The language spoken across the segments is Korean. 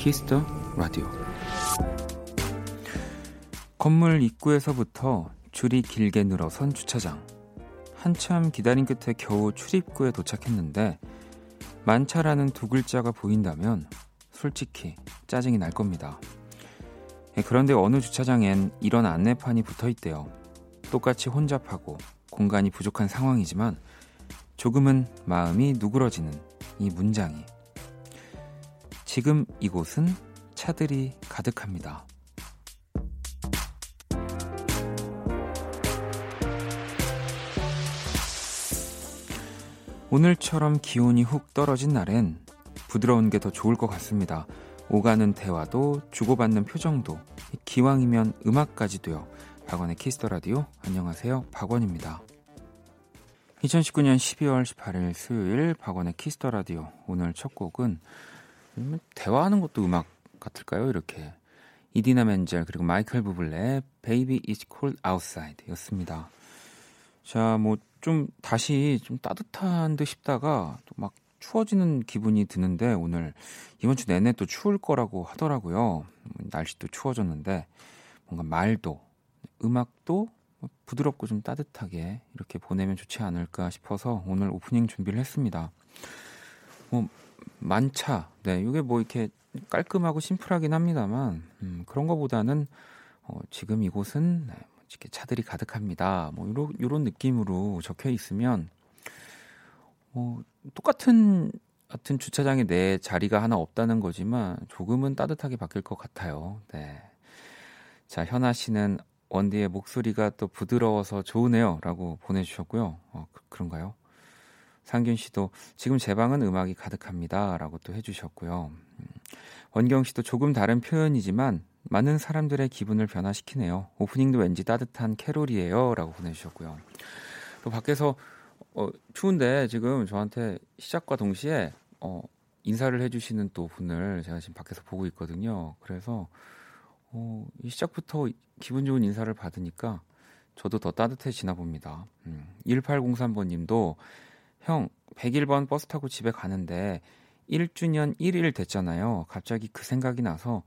Kiss the Radio 건물 입구에서부터 줄이 길게 늘어선 주차장 한참 기다린 끝에 겨우 출입구에 도착했는데 만차라는 두 글자가 보인다면 솔직히 짜증이 날 겁니다. 예, 그런데 어느 주차장엔 이런 안내판이 붙어 있대요. 똑같이 혼잡하고 공간이 부족한 상황이지만 조금은 마음이 누그러지는 이 문장이 지금 이곳은 차들이 가득합니다. 오늘처럼 기온이 훅 떨어진 날엔 부드러운 게 더 좋을 것 같습니다. 오가는 대화도 주고받는 표정도 기왕이면 음악까지도요. 박원의 Kiss the Radio 안녕하세요. 박원입니다. 2019년 12월 18일 수요일 박원의 Kiss the Radio 오늘 첫 곡은 대화하는 것도 음악 같을까요? 이렇게 이디나 멘젤 그리고 마이클 부블레의 Baby It's Cold Outside 였습니다. 자, 뭐 좀 다시 좀 따뜻한 듯 싶다가 또 막 추워지는 기분이 드는데 오늘 이번 주 내내 또 추울 거라고 하더라고요. 날씨도 추워졌는데 뭔가 말도 음악도 부드럽고 좀 따뜻하게 이렇게 보내면 좋지 않을까 싶어서 오늘 오프닝 준비를 했습니다. 뭐 만차. 네, 이게 뭐 이렇게 깔끔하고 심플하긴 합니다만 음, 그런 거보다는 어, 지금 이곳은 네, 뭐 이렇게 차들이 가득합니다. 뭐 이런 이런 느낌으로 적혀 있으면 뭐 똑같은 같은 주차장에 내 자리가 하나 없다는 거지만 조금은 따뜻하게 바뀔 것 같아요. 네. 자, 현아 씨는 원디의 목소리가 또 부드러워서 좋으네요라고 보내주셨고요. 어, 그, 런가요 상균 씨도 지금 제 방은 음악이 가득합니다라고 또 해주셨고요. 음, 원경 씨도 조금 다른 표현이지만 많은 사람들의 기분을 변화시키네요. 오프닝도 왠지 따뜻한 캐롤이에요라고 보내주셨고요. 또 밖에서 어, 추운데 지금 저한테 시작과 동시에 어, 인사를 해주시는 또 분을 제가 지금 밖에서 보고 있거든요. 그래서 어, 이 시작부터 기분 좋은 인사를 받으니까 저도 더 따뜻해지나 봅니다. 음, 1803번 님도 형, 101번 버스 타고 집에 가는데 1주년 1일 됐잖아요. 갑자기 그 생각이 나서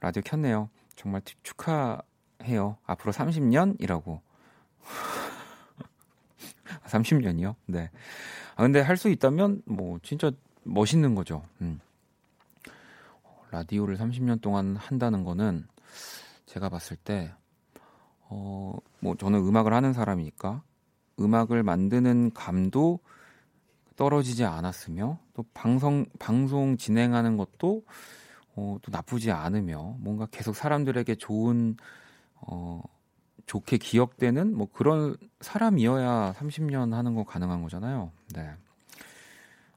라디오 켰네요. 정말 축하해요. 앞으로 30년이라고. 30년이요? 네. 아, 근데 할 수 있다면 뭐 진짜 멋있는 거죠. 음. 라디오를 30년 동안 한다는 거는 제가 봤을 때, 어, 뭐 저는 음악을 하는 사람이니까 음악을 만드는 감도 떨어지지 않았으며 또 방송 방송 진행하는 것도 어, 또 나쁘지 않으며 뭔가 계속 사람들에게 좋은 어, 좋게 기억되는 뭐 그런 사람이어야 30년 하는 거 가능한 거잖아요. 네.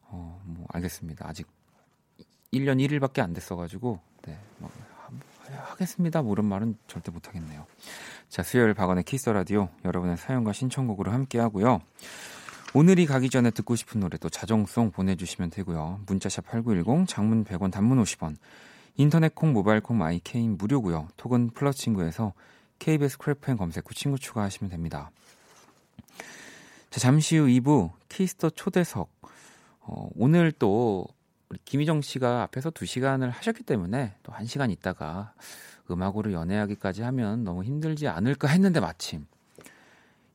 어, 뭐 알겠습니다. 아직 1년 1일밖에 안 됐어 가지고 네. 뭐, 하겠습니다. 뭐 이런 말은 절대 못 하겠네요. 자, 수요일 박원의 키스 라디오 여러분의 사연과 신청곡으로 함께 하고요. 오늘이 가기 전에 듣고 싶은 노래도 자정송 보내주시면 되고요. 문자샵 8910, 장문 100원, 단문 50원, 인터넷 콩, 모바일 콩, 마이케인 무료고요. 톡은 플러스 친구에서 KBS Cool FM 검색 후 친구 추가하시면 됩니다. 자, 잠시 후 2부 Kiss the 초대석. 어, 오늘 또 우리 김희정 씨가 앞에서 2시간을 하셨기 때문에 또 1시간 있다가 음악으로 연애하기까지 하면 너무 힘들지 않을까 했는데 마침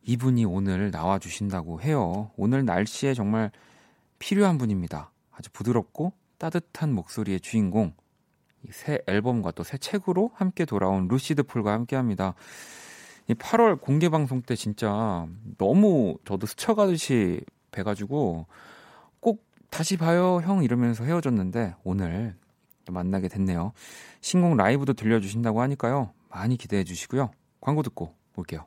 이분이 오늘 나와 주신다고 해요. 오늘 날씨에 정말 필요한 분입니다. 아주 부드럽고 따뜻한 목소리의 주인공. 새 앨범과 또 새 책으로 함께 돌아온 루시드 폴과 함께 합니다. 8월 공개 방송 때 진짜 너무 저도 스쳐가듯이 뵈가지고 꼭 다시 봐요 형 이러면서 헤어졌는데 오늘 만나게 됐네요. 신곡 라이브도 들려주신다고 하니까요. 많이 기대해 주시고요. 광고 듣고 올게요.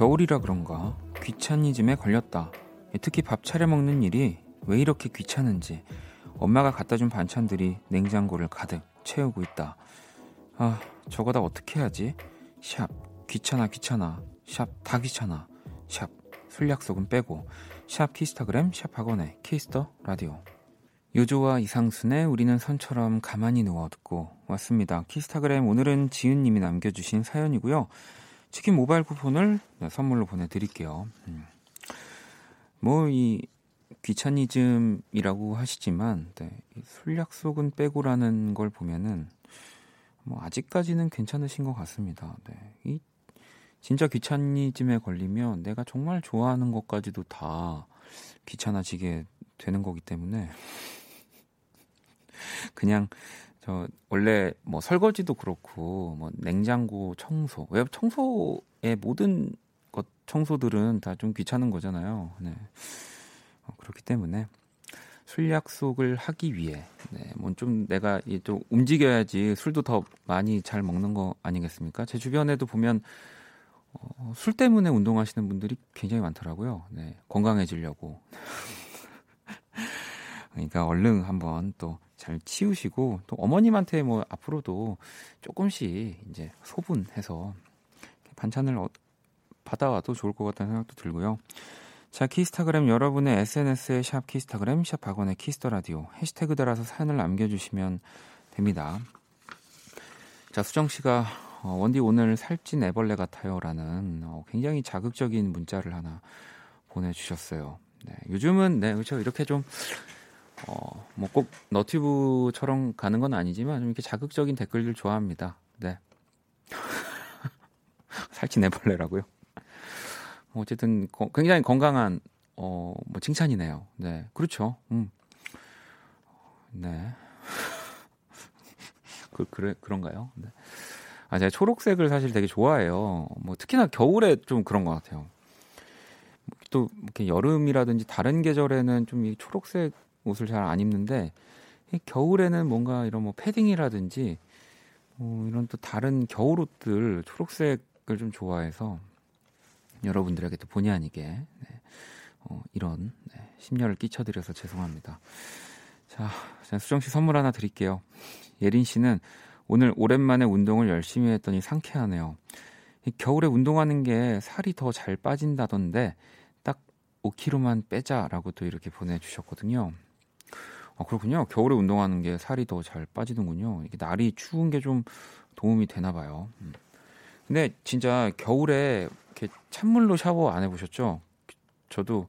겨울이라 그런가 귀차니즘에 걸렸다. 특히 밥 차려 먹는 일이 왜 이렇게 귀찮은지 엄마가 갖다 준 반찬들이 냉장고를 가득 채우고 있다. 아, 저거 다 어떻게 하지? 샵, 귀찮아, 귀찮아. 샵, 다 귀찮아. 샵, 술 약속은 빼고. 샵 키스타그램, 샵 박원의 Kiss the Radio. 요조와 이상순의 우리는 선처럼 가만히 누워 듣고 왔습니다. 키스타그램 오늘은 지은님이 남겨주신 사연이고요. 치킨 모바일 쿠폰을 네, 선물로 보내드릴게요. 음. 뭐이 귀차니즘이라고 하시지만 네, 술 약속은 빼고라는 걸 보면은 뭐 아직까지는 괜찮으신 것 같습니다. 네, 이 진짜 귀차니즘에 걸리면 내가 정말 좋아하는 것까지도 다 귀찮아지게 되는 거기 때문에 그냥 저 원래 뭐 설거지도 그렇고 뭐 냉장고 청소 왜 청소의 모든 것 청소들은 다 좀 귀찮은 거잖아요. 네. 어, 그렇기 때문에 술 약속을 하기 위해 네, 뭐 좀 내가 좀 움직여야지 술도 더 많이 잘 먹는 거 아니겠습니까? 제 주변에도 보면 어, 술 때문에 운동하시는 분들이 굉장히 많더라고요. 네, 건강해지려고. 그러니까 얼른 한번 또 잘 치우시고 또 어머님한테 뭐 앞으로도 조금씩 이제 소분해서 반찬을 어, 받아와도 좋을 것 같다는 생각도 들고요. 자, 키스타그램 여러분의 SNS에 샵 키스타그램, 샵 박원의 Kiss the Radio 해시태그 달아서 사연을 남겨주시면 됩니다. 자, 수정 씨가 어, 원디 오늘 살찐 애벌레 같아요라는 어, 굉장히 자극적인 문자를 하나 보내주셨어요. 네, 요즘은 네 그렇죠 이렇게 좀 어, 뭐 꼭 너튜브처럼 가는 건 아니지만 좀 이렇게 자극적인 댓글들 좋아합니다. 네. 살찐 애벌레라고요? 뭐 어쨌든 거, 굉장히 건강한 어, 뭐 칭찬이네요. 네, 그렇죠. 음. 네. 그, 그래, 그런가요? 네. 아, 제가 초록색을 사실 되게 좋아해요. 뭐 특히나 겨울에 좀 그런 것 같아요. 또 이렇게 여름이라든지 다른 계절에는 좀 이 초록색 옷을 잘 안 입는데 겨울에는 뭔가 이런 뭐 패딩이라든지 뭐 이런 또 다른 겨울 옷들 초록색을 좀 좋아해서 여러분들에게 또 본의 아니게 네, 어, 이런 네, 심려를 끼쳐드려서 죄송합니다. 자, 수정 씨 선물 하나 드릴게요. 예린 씨는 오늘 오랜만에 운동을 열심히 했더니 상쾌하네요. 겨울에 운동하는 게 살이 더 잘 빠진다던데 딱 5kg만 빼자라고 또 이렇게 보내주셨거든요. 어, 그렇군요. 겨울에 운동하는 게 살이 더 잘 빠지는군요. 이게 날이 추운 게 좀 도움이 되나 봐요. 음. 근데 진짜 겨울에 이렇게 찬물로 샤워 안 해보셨죠? 저도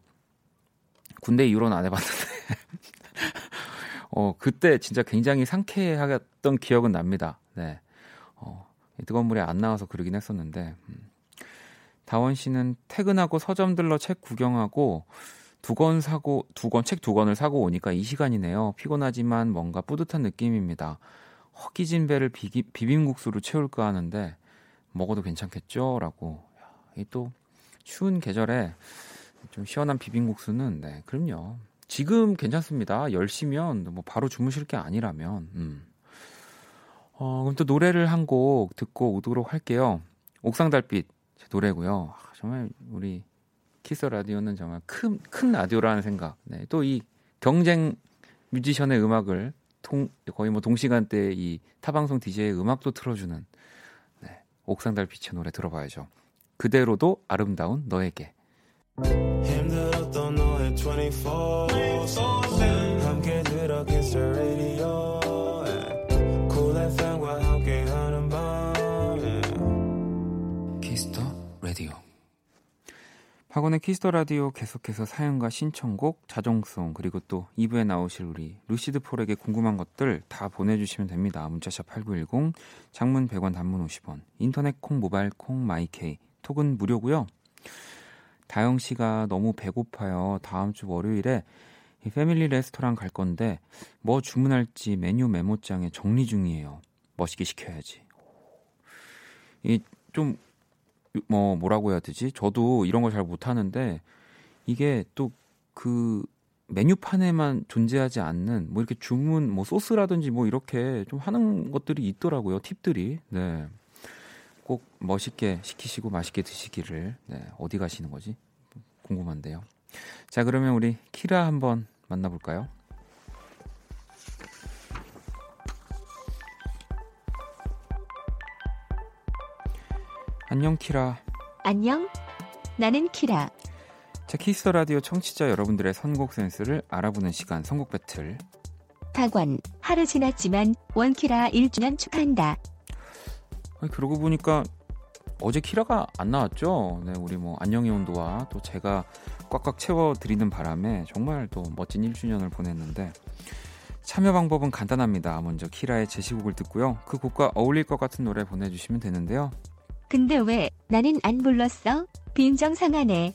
군대 이후로는 안 해봤는데 어 그때 진짜 굉장히 상쾌했던 기억은 납니다. 네, 어, 뜨거운 물에 안 나와서 그러긴 했었는데 음. 다원 씨는 퇴근하고 서점 들러 책 구경하고 두 권 사고 두 권 책 두 권을 사고 오니까 이 시간이네요. 피곤하지만 뭔가 뿌듯한 느낌입니다. 허기진 배를 비기, 비빔국수로 채울까 하는데 먹어도 괜찮겠죠? 라고. 또 추운 계절에 좀 시원한 비빔국수는 네, 그럼요. 지금 괜찮습니다. 10시면 뭐 바로 주무실 게 아니라면. 음. 어, 그럼 또 노래를 한 곡 듣고 오도록 할게요. 옥상 달빛 노래고요. 아, 정말 우리 키스 라디오는 정말 큰, 큰 라디오라는 생각. 네, 또 이 경쟁 뮤지션의 음악을 통, 거의 뭐 동시간대 이 타방송 DJ의 음악도 틀어주는 옥상 달빛의 노래 들어봐야죠. 그대로도 아름다운 너에게. 힘들었던 너의 24, 24 함께 들어 키스 라디오 박원의 Kiss the Radio 계속해서 사연과 신청곡, 자정송 그리고 또 2부에 나오실 우리 루시드 폴에게 궁금한 것들 다 보내주시면 됩니다. 문자샵 8910, 장문 100원, 단문 50원, 인터넷 콩, 모바일 콩, 마이케이, 톡은 무료고요. 다영 씨가 너무 배고파요. 다음 주 월요일에 이 패밀리 레스토랑 갈 건데 뭐 주문할지 메뉴 메모장에 정리 중이에요. 멋있게 시켜야지. 이좀 뭐 뭐라고 해야 되지? 저도 이런 걸 잘 못하는데 이게 또 그 메뉴판에만 존재하지 않는 뭐 이렇게 주문 뭐 소스라든지 뭐 이렇게 좀 하는 것들이 있더라고요. 팁들이. 네. 꼭 멋있게 시키시고 맛있게 드시기를 네, 어디 가시는 거지? 궁금한데요. 자, 그러면 우리 키라 한번 만나볼까요? 안녕 키라. 안녕. 나는 키라. 자, 키스 라디오 청취자 여러분들의 선곡 센스를 알아보는 시간 선곡 배틀. 박원, 하루 지났지만 원키라 1주년 축하한다. 아니, 그러고 보니까 어제 키라가 안 나왔죠. 네, 우리 뭐 안녕의 온도와 또 제가 꽉꽉 채워 드리는 바람에 정말 또 멋진 1주년을 보냈는데 참여 방법은 간단합니다. 먼저 키라의 제시곡을 듣고요. 그 곡과 어울릴 것 같은 노래 보내주시면 되는데요. 근데 왜 나는 안 불렀어? 빈정 상하네.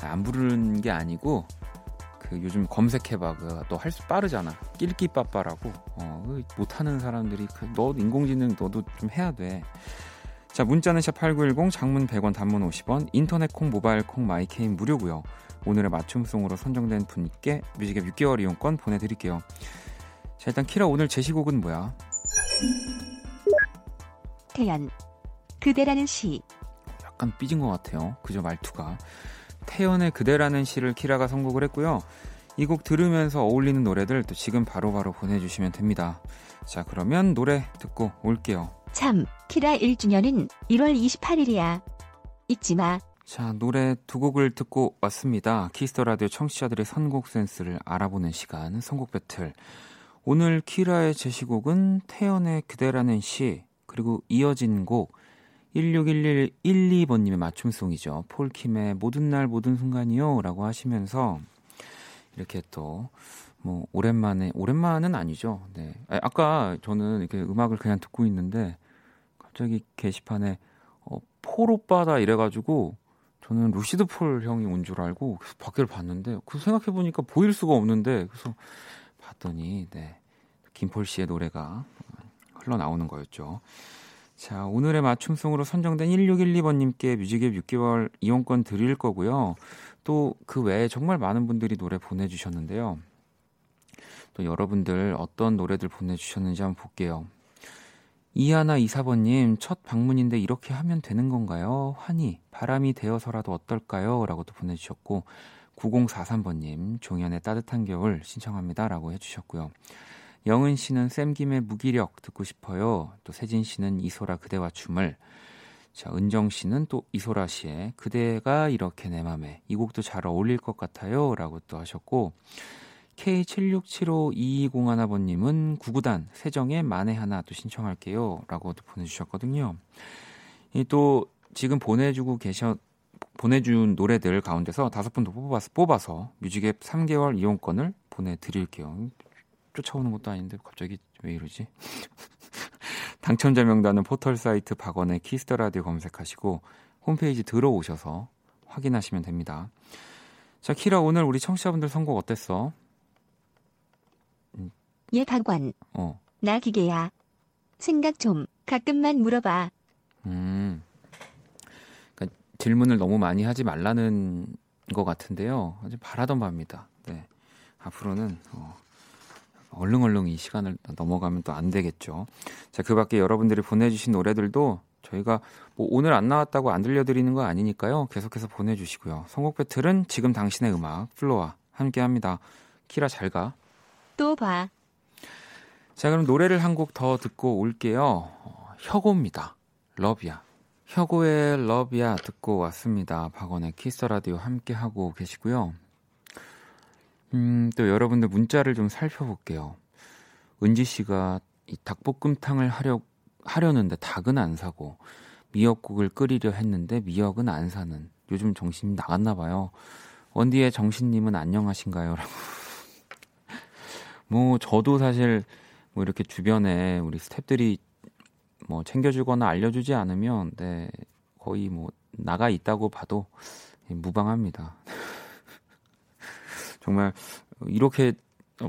안 부르는 게 아니고 그 요즘 검색해봐 그또 할수 빠르잖아 낄끼빠빠라고 어, 그 못하는 사람들이 그 너 인공지능 너도 좀 해야 돼. 자 문자는 샵8910 장문 100원 단문 50원 인터넷 콩 모바일 콩 마이케인 무료고요. 오늘의 맞춤송으로 선정된 분께 뮤직앱 6개월 이용권 보내드릴게요. 자 일단 키라 오늘 제시곡은 뭐야? 태연 그대라는 시 약간 삐진 것 같아요. 그저 말투가 태연의 그대라는 시를 키라가 선곡을 했고요. 이 곡 들으면서 어울리는 노래들 또 지금 바로바로 바로 보내주시면 됩니다. 자, 그러면 노래 듣고 올게요. 참, 키라 1주년은 1월 28일이야. 잊지 마. 자, 노래 두 곡을 듣고 왔습니다. Kiss the Radio 청취자들의 선곡 센스를 알아보는 시간, 선곡 배틀. 오늘 키라의 제시곡은 태연의 그대라는 시, 그리고 이어진 곡 161112번님의 맞춤송이죠. 폴킴의 모든 날 모든 순간이요. 라고 하시면서 이렇게 또, 뭐, 오랜만에, 오랜만은 아니죠. 네. 아까 저는 이렇게 음악을 그냥 듣고 있는데 갑자기 게시판에 어, 폴 오빠다 이래가지고 저는 루시드 폴 형이 온 줄 알고 밖을 봤는데 그 생각해보니까 보일 수가 없는데 그래서 봤더니 네. 김폴 씨의 노래가 흘러나오는 거였죠. 자, 오늘의 맞춤송으로 선정된 1612번님께 뮤직앱 6개월 이용권 드릴 거고요. 또 그 외에 정말 많은 분들이 노래 보내주셨는데요. 또 여러분들 어떤 노래들 보내주셨는지 한번 볼게요. 이하나 이사번님, 첫 방문인데 이렇게 하면 되는 건가요? 환희, 바람이 되어서라도 어떨까요? 라고 도 보내주셨고, 9043번님, 종현의 따뜻한 겨울 신청합니다. 라고 해주셨고요. 영은 씨는 쌤김의 무기력 듣고 싶어요. 또 세진 씨는 이소라 그대와 춤을. 자, 은정 씨는 또 이소라 씨의 그대가 이렇게 내 맘에 이 곡도 잘 어울릴 것 같아요. 라고 또 하셨고 K76752201번님은 구구단 세정의 만에 하나 또 신청할게요. 라고 또 보내주셨거든요. 또 지금 보내주고 계셔 보내준 노래들 가운데서 다섯 분도 뽑아서, 뽑아서 뮤직앱 3개월 이용권을 보내드릴게요. 쫓아오는 것도 아닌데 갑자기 왜 이러지? 당첨자 명단은 포털 사이트 박원의 Kiss the Radio 검색하시고 홈페이지 들어오셔서 확인하시면 됩니다. 자, 키라 오늘 우리 청취자분들 선곡 어땠어? 예, 박원. 어. 나 기계야. 생각 좀 가끔만 물어봐. 음. 그러니까 질문을 너무 많이 하지 말라는 것 같은데요. 아주 바라던 바입니다. 네. 앞으로는 어, 얼른얼른 이 시간을 넘어가면 또 안 되겠죠. 자, 그 밖에 여러분들이 보내주신 노래들도 저희가 뭐 오늘 안 나왔다고 안 들려드리는 거 아니니까요. 계속해서 보내주시고요. 선곡 배틀은 지금 당신의 음악, 플로와 함께 합니다. 키라 잘 가. 또 봐. 자, 그럼 노래를 한 곡 더 듣고 올게요. 어, 혁오입니다. Love Ya. 혁오의 Love Ya 듣고 왔습니다. 박원의 Kiss Radio 함께 하고 계시고요. 음, 또 여러분들 문자를 좀 살펴볼게요. 은지 씨가 이 닭볶음탕을 하려 하려는데 닭은 안 사고 미역국을 끓이려 했는데 미역은 안 사는 요즘 정신이 나갔나 봐요. 원디의 정신님은 안녕하신가요? 라고. 뭐 저도 사실 뭐 이렇게 주변에 우리 스탭들이 뭐 챙겨주거나 알려주지 않으면 네 거의 뭐 나가 있다고 봐도 무방합니다. 정말 이렇게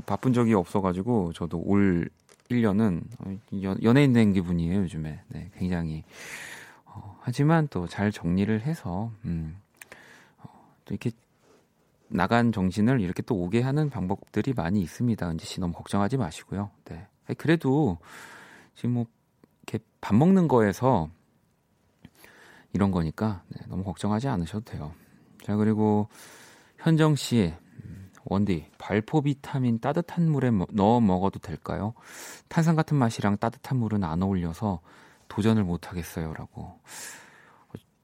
바쁜 적이 없어가지고 저도 올 1년은 연예인 된 기분이에요 요즘에 네, 굉장히 어, 하지만 또 잘 정리를 해서 음, 어, 또 이렇게 나간 정신을 이렇게 또 오게 하는 방법들이 많이 있습니다. 은지 씨 너무 걱정하지 마시고요. 네. 그래도 지금 뭐 이렇게 밥 먹는 거에서 이런 거니까 네, 너무 걱정하지 않으셔도 돼요. 자, 그리고 현정 씨, 음, 원디, 발포 비타민 따뜻한 물에 넣어 먹어도 될까요? 탄산 같은 맛이랑 따뜻한 물은 안 어울려서 도전을 못 하겠어요. 라고.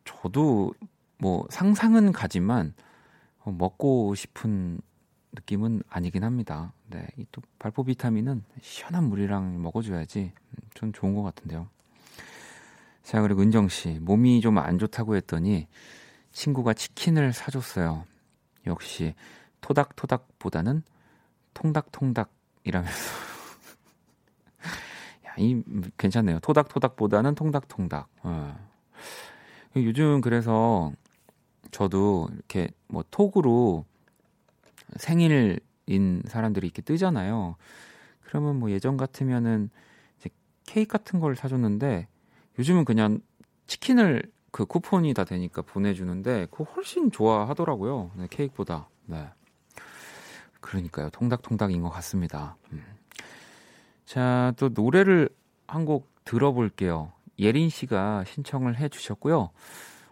저도 뭐 상상은 가지만 어, 먹고 싶은 느낌은 아니긴 합니다. 네, 또 발포 비타민은 시원한 물이랑 먹어줘야지 좀 좋은 것 같은데요. 자, 그리고 은정 씨, 몸이 좀 안 좋다고 했더니 친구가 치킨을 사줬어요. 역시 토닥토닥보다는 통닥통닥이라면서. 야, 이 괜찮네요. 토닥토닥보다는 통닥통닥. 어. 요즘 그래서 저도 이렇게 뭐 톡으로 생일인 사람들이 이렇게 뜨잖아요. 그러면 뭐 예전 같으면은 이제 케이크 같은 걸 사줬는데 요즘은 그냥 치킨을 그 쿠폰이 다 되니까 보내주는데 그거 훨씬 좋아하더라고요. 네, 케이크보다. 네. 그러니까요. 통닭통닭인 것 같습니다. 음. 자, 또 노래를 한 곡 들어볼게요. 예린 씨가 신청을 해 주셨고요.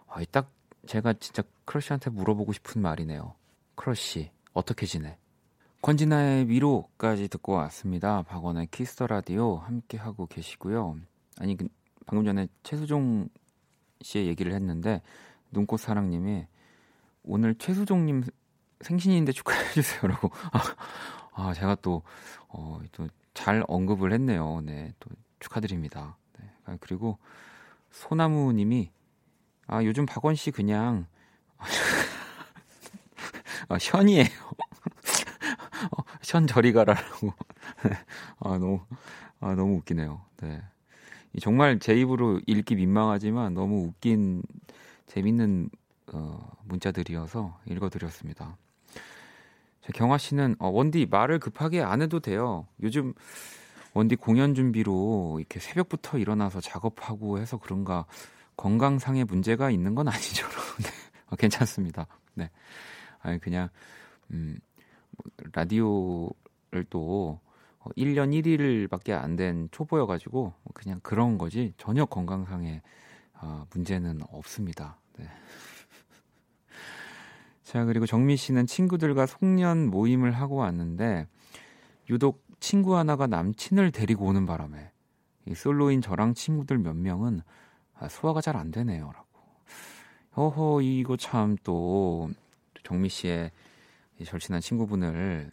아, 딱 제가 진짜 크러쉬한테 물어보고 싶은 말이네요. 크러쉬, 어떻게 지내? 권진아의 위로까지 듣고 왔습니다. 박원의 Kiss the Radio 함께 하고 계시고요. 아니 그, 방금 전에 최수종 씨의 얘기를 했는데 눈꽃 사랑님이 오늘 최수종님 생신인데 축하해 주세요라고. 아, 아 제가 또 어, 또 잘 언급을 했네요. 네, 또 축하드립니다. 네, 아, 그리고 소나무 님이 아 요즘 박원 씨 그냥 아, 션이에요. 어, 션 저리 가라라고. 아 너무 아 너무 웃기네요. 네. 정말 제 입으로 읽기 민망하지만 너무 웃긴 재밌는 어, 문자들이어서 읽어드렸습니다. 경화 씨는 어, 원디 말을 급하게 안 해도 돼요. 요즘 원디 공연 준비로 이렇게 새벽부터 일어나서 작업하고 해서 그런가 건강상의 문제가 있는 건 아니죠. 네. 어, 괜찮습니다. 네. 아니 그냥 음 라디오를 또 1년 어, 1일밖에 안 된 초보여 가지고 그냥 그런 거지 전혀 건강상의 어, 문제는 없습니다. 네. 자 그리고 정미 씨는 친구들과 송년 모임을 하고 왔는데 유독 친구 하나가 남친을 데리고 오는 바람에 이 솔로인 저랑 친구들 몇 명은 아, 소화가 잘 안 되네요라고. 허허 이거 참 또 정미 씨의 절친한 친구분을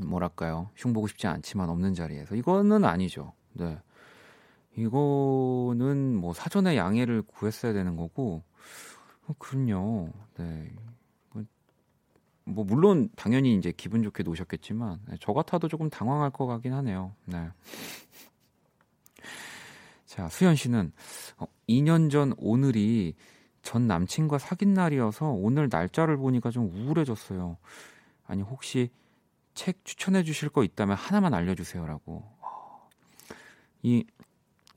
뭐랄까요 흉보고 싶지 않지만 없는 자리에서 이거는 아니죠. 네. 이거는 뭐 사전에 양해를 구했어야 되는 거고 어, 그럼요. 네. 뭐, 뭐 물론 당연히 이제 기분 좋게 노셨겠지만 네, 저 같아도 조금 당황할 것 같긴 하네요. 네. 자 수현 씨는 어, 2년 전 오늘이 전 남친과 사귄 날이어서 오늘 날짜를 보니까 좀 우울해졌어요. 아니 혹시 책 추천해 주실 거 있다면 하나만 알려주세요라고. 이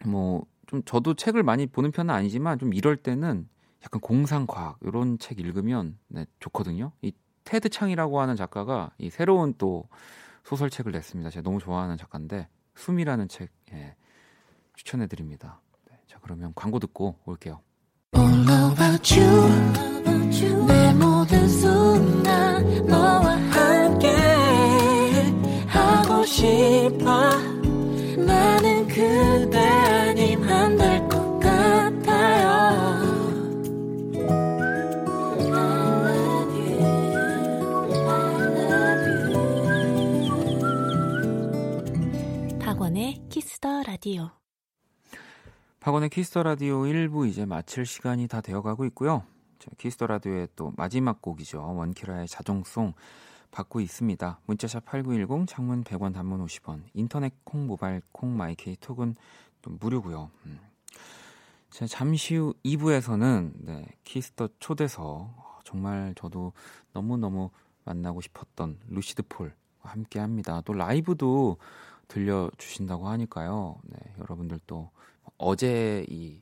뭐 좀 저도 책을 많이 보는 편은 아니지만 좀 이럴 때는 약간 공상 과학 이런 책 읽으면 네, 좋거든요. 이 테드 창이라고 하는 작가가 이 새로운 또 소설책을 냈습니다. 제가 너무 좋아하는 작가인데 숨이라는 책 예, 추천해 드립니다. 네, 자 그러면 광고 듣고 올게요. 싶어 나는 그대 Kiss the Radio 박원의 Kiss the Radio 1부 이제 마칠 시간이 다 되어가고 있고요. Kiss the Radio의 또 마지막 곡이죠. 원키라의 자정송 받고 있습니다. 문자샵 8910, 장문 100원, 단문 50원, 인터넷 콩, 모바일 콩, My K Talk은 또 무료고요. 음. 자, 잠시 후 2부에서는 네, Kiss the 초대석 정말 저도 너무너무 만나고 싶었던 루시드 폴과 함께 합니다. 또 라이브도 들려주신다고 하니까요. 네, 여러분들 또 어제 이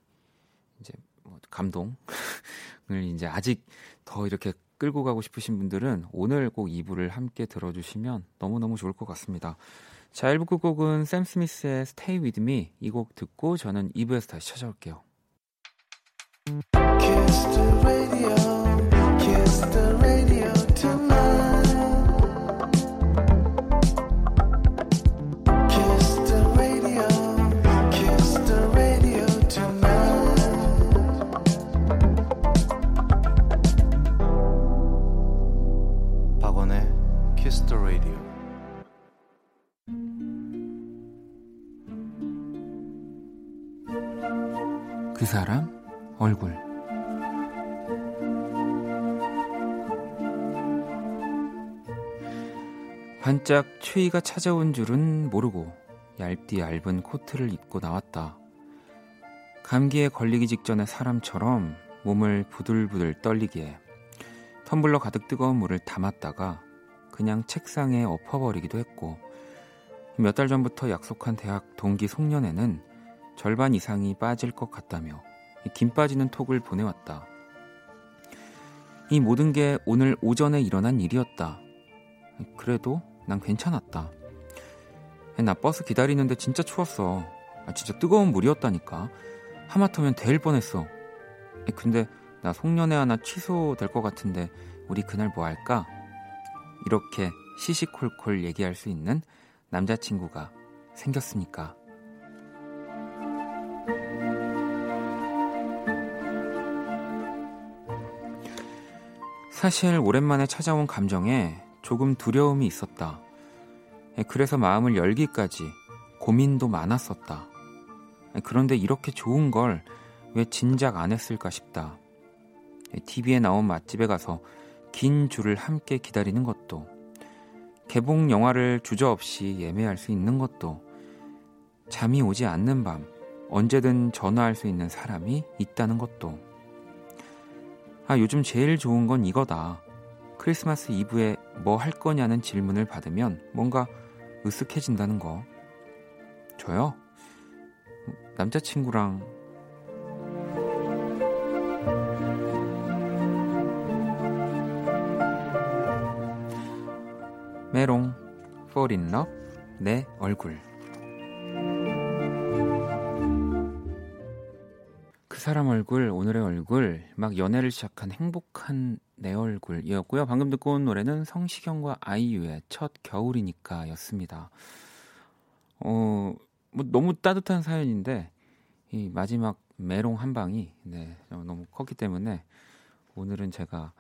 이제 뭐 감동을 이제 아직 더 이렇게 끌고 가고 싶으신 분들은 오늘 꼭 2부를 함께 들어주시면 너무너무 좋을 것 같습니다. 자, 1부 끝곡은 샘 스미스의 Stay With Me 이 곡 듣고 저는 2부에서 다시 찾아올게요. 반짝 추위가 찾아온 줄은 모르고 얇디 얇은 코트를 입고 나왔다. 감기에 걸리기 직전에 사람처럼 몸을 부들부들 떨리기에 텀블러 가득 뜨거운 물을 담았다가 그냥 책상에 엎어버리기도 했고 몇 달 전부터 약속한 대학 동기 송년회는 절반 이상이 빠질 것 같다며 김 빠지는 톡을 보내왔다. 이 모든 게 오늘 오전에 일어난 일이었다. 그래도 난 괜찮았다. 나 버스 기다리는데 진짜 추웠어. 아, 진짜 뜨거운 물이었다니까. 하마터면 될 뻔했어. 근데 나 송년회 하나 취소될 것 같은데 우리 그날 뭐 할까? 이렇게 시시콜콜 얘기할 수 있는 남자친구가 생겼으니까. 사실 오랜만에 찾아온 감정에 조금 두려움이 있었다. 예, 그래서 마음을 열기까지 고민도 많았었다. 예, 그런데 이렇게 좋은 걸 왜 진작 안 했을까 싶다. TV에 예, 나온 맛집에 가서 긴 줄을 함께 기다리는 것도, 개봉 영화를 주저없이 예매할 수 있는 것도, 잠이 오지 않는 밤 언제든 전화할 수 있는 사람이 있다는 것도. 아, 요즘 제일 좋은 건 이거다. 크리스마스 이브에 뭐 할 거냐는 질문을 받으면 뭔가 으쓱해진다는 거. 저요? 남자친구랑 메롱, love, 내 얼굴. 사람 얼굴, 오늘의 얼굴, 막 연애를 시작한 행복한 내 얼굴이었고요. 방금 듣고 온 노래는 성시경과 아이유의 첫 겨울이니까 였습니다. 어, 뭐 너무 따뜻한 사연인데, 이 마지막 메롱 한 방이, 네, 너무 컸기 때문에 오늘은 제가,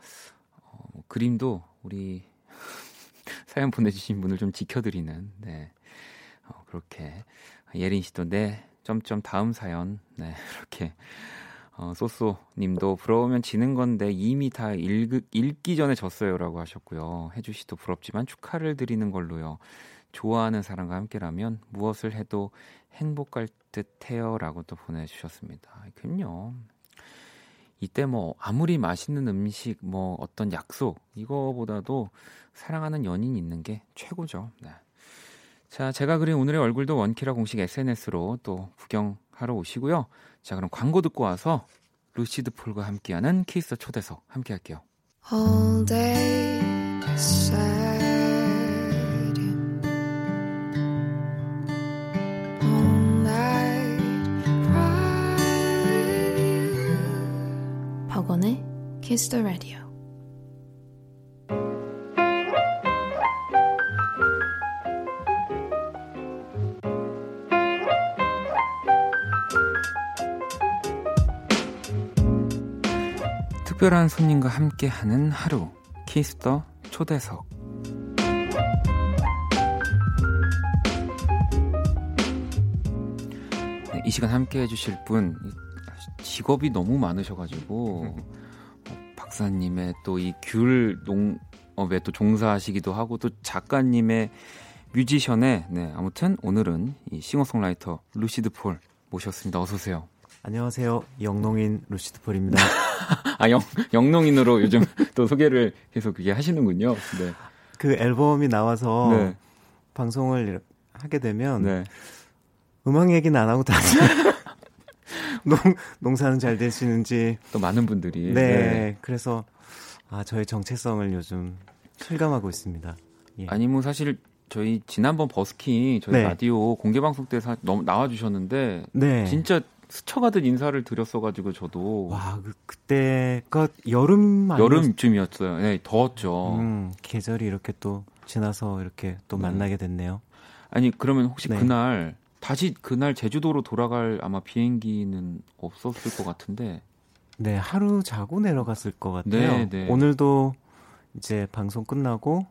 어, 뭐 그림도 우리 사연 보내주신 분을 좀 지켜드리는, 네, 어, 그렇게. 예린 씨도 네, 점점 다음 사연, 네, 이렇게 어, 소소 님도 부러우면 지는 건데 이미 다 읽, 읽기 전에 졌어요라고 하셨고요. 해주시도 부럽지만 축하를 드리는 걸로요. 좋아하는 사람과 함께라면 무엇을 해도 행복할 듯 해요라고 또 보내주셨습니다. 그럼요. 이때 뭐 아무리 맛있는 음식 뭐 어떤 약속 이거보다도 사랑하는 연인이 있는 게 최고죠. 네. 자, 제가 그린 오늘의 얼굴도 원키라 공식 SNS로 또 구경하러 오시고요. 자, 그럼 광고 듣고 와서 루시드 폴과 함께하는 키스 초대석 함께 할게요. All day sad. All night cry. 박원의 키스 더 라디오. 특별한 손님과 함께하는 하루 키스터 초대석 네, 이 시간 함께 해주실 분 직업이 너무 많으셔가지고 박사님의 또 이 귤 농업에 또 종사하시기도 하고 또 작가님의 뮤지션의 네 아무튼 오늘은 이 싱어송라이터 루시드 폴 모셨습니다. 어서 오세요. 안녕하세요. 영농인 루시드 폴입니다. 아, 영, 영농인으로 요즘 또 소개를 계속 그게 하시는군요. 네. 그 앨범이 나와서 네. 방송을 하게 되면 네. 음악 얘기는 안 하고 다시 농, 농사는 잘 되시는지 또 많은 분들이 네, 네. 그래서 아 저의 정체성을 요즘 실감하고 있습니다. 예. 아니 뭐 사실 저희 지난번 버스킹 저희 네. 라디오 공개 방송 때 사, 너무 나와 주셨는데 네. 진짜 스쳐가듯 인사를 드렸어가지고 저도 와 그, 그때가 여름 여름쯤이었어요. 네, 더웠죠. 음, 계절이 이렇게 또 지나서 이렇게 또 음. 만나게 됐네요. 아니 그러면 혹시 네. 그날 다시 그날 제주도로 돌아갈 아마 비행기는 없었을 것 같은데. 네, 하루 자고 내려갔을 것 같아요. 네, 네. 오늘도 이제 방송 끝나고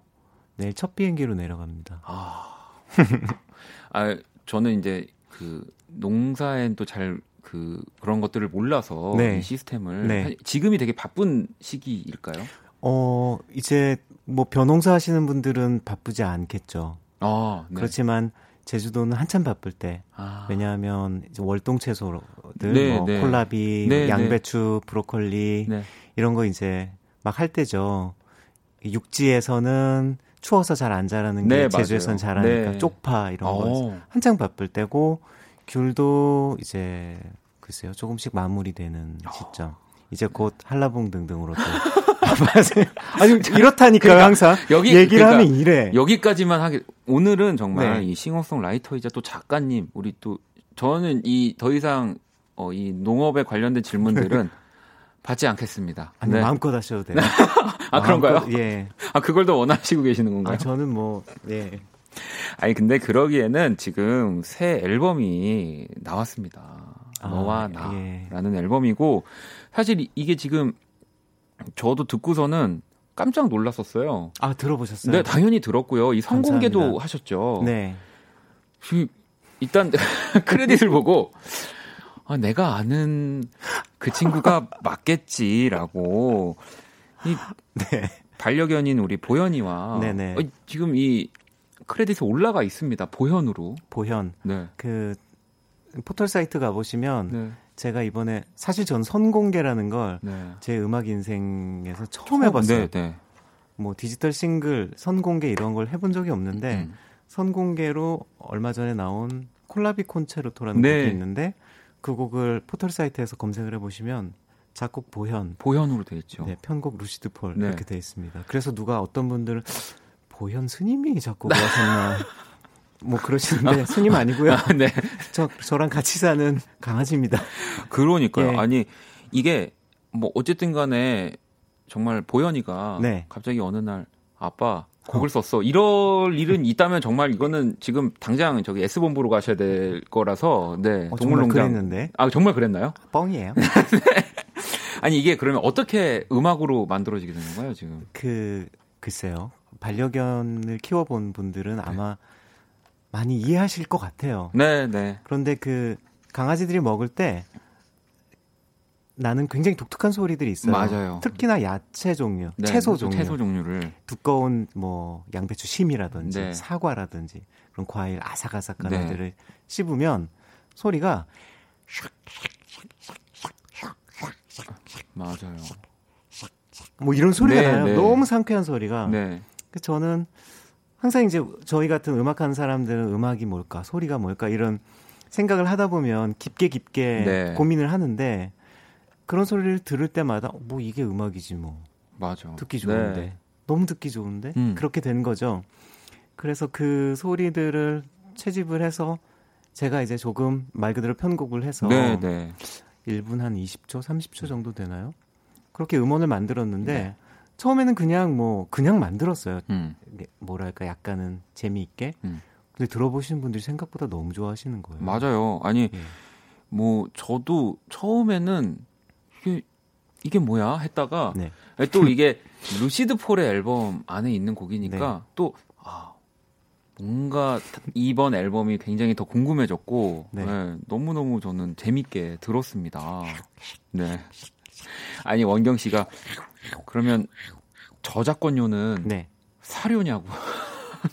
내일 첫 비행기로 내려갑니다. 아, 아 저는 이제 그 농사엔 또 잘 그 그런 것들을 몰라서 네. 이 시스템을 네. 지금이 되게 바쁜 시기일까요? 어 이제 뭐 벼농사 하시는 분들은 바쁘지 않겠죠. 아, 네. 그렇지만 제주도는 한참 바쁠 때 아. 왜냐하면 이제 월동 채소들 네, 뭐 네. 콜라비, 네, 네. 양배추, 브로콜리 이런 거 이제 막 할 때죠. 육지에서는 추워서 잘 안 자라는 게 제주에서는 자라니까 쪽파 이런 거 어. 한창 바쁠 때고 귤도 이제 글쎄요 조금씩 마무리되는 시점. 이제 곧 한라봉 등등으로 또 아니 이렇다니까요 그러니까 항상 여기 얘기를 그러니까 하면 이래 여기까지만 하게 오늘은 정말 네. 이 싱어송 라이터이자 또 작가님 우리 또 저는 이 더 이상 어, 이 농업에 관련된 질문들은 받지 않겠습니다. 아니 네. 마음껏 하셔도 돼요. 아 그런가요? 예. 아 그걸 더 원하시고 계시는 건가요? 아, 저는 뭐 예. 아니 근데 그러기에는 지금 새 앨범이 나왔습니다. 아, 너와 나라는 예. 앨범이고 사실 이게 지금 저도 듣고서는 깜짝 놀랐었어요. 아 들어보셨어요? 네, 당연히 들었고요. 이 선공개도 감사합니다. 하셨죠. 네. 일단 크레딧을 보고 아, 내가 아는 그 친구가 맞겠지라고 이 네. 반려견인 우리 보현이와 네네. 어, 지금 이 크레딧에 올라가 있습니다. 보현으로. 보현. 네. 그 포털 사이트 가 보시면 네. 제가 이번에 사실 전 선공개라는 걸 제 네. 음악 인생에서 처음 해봤어요. 네, 네. 뭐 디지털 싱글 선공개 이런 걸 해본 적이 없는데 음. 선공개로 얼마 전에 나온 콜라비 콘체르토라는 네. 곡이 있는데 그 곡을 포털 사이트에서 검색을 해보시면 작곡 보현 보현으로 돼 있죠. 네, 편곡 루시드 폴 네. 이렇게 돼 있습니다. 그래서 누가 어떤 분들은 보현 스님이 작곡을 하셨나 뭐 그러시는데 아, 스님 아니고요. 아, 네. 저 저랑 같이 사는 강아지입니다. 그러니까요. 예. 아니 이게 뭐 어쨌든 간에 정말 보현이가 네. 갑자기 어느 날 아빠 곡을 어. 썼어. 이럴 일은 있다면 정말 이거는 지금 당장 저기 S 본부로 가셔야 될 거라서 네 어, 동물농장. 그랬는데. 아 정말 그랬나요? 뻥이에요. 네. 아니 이게 그러면 어떻게 음악으로 만들어지게 되는 거예요 지금? 그 글쎄요. 반려견을 키워본 분들은 아마 많이 이해하실 것 같아요. 네, 네. 그런데 그 강아지들이 먹을 때 나는 굉장히 독특한 소리들이 있어요. 맞아요. 특히나 야채 종류, 네, 채소 종류, 채소 종류를 두꺼운 뭐 양배추 심이라든지 네. 사과라든지 그런 과일 아삭아삭한 네. 애들을 씹으면 소리가 맞아요. 뭐 이런 소리가 네, 나요. 네. 너무 상쾌한 소리가. 네. 그 저는 항상 이제 저희 같은 음악하는 사람들은 음악이 뭘까, 소리가 뭘까 이런 생각을 하다 보면 깊게 깊게 네. 고민을 하는데 그런 소리를 들을 때마다 뭐 이게 음악이지 뭐. 맞아. 듣기 좋은데. 네. 너무 듣기 좋은데. 음. 그렇게 된 거죠. 그래서 그 소리들을 채집을 해서 제가 이제 조금 말 그대로 편곡을 해서 네, 네. 1분 한 20초, 30초 정도 되나요? 그렇게 음원을 만들었는데 네. 처음에는 그냥 뭐 그냥 만들었어요. 음. 뭐랄까 약간은 재미있게. 음. 근데 들어보시는 분들이 생각보다 너무 좋아하시는 거예요. 맞아요. 아니 예. 뭐 저도 처음에는 이게 이게 뭐야 했다가 네. 또 이게 루시드 폴의 앨범 안에 있는 곡이니까 네. 또 아, 뭔가 이번 앨범이 굉장히 더 궁금해졌고 네. 네, 너무너무 저는 재밌게 들었습니다. 네. 아니 원경 씨가 그러면 저작권료는 네. 사료냐고.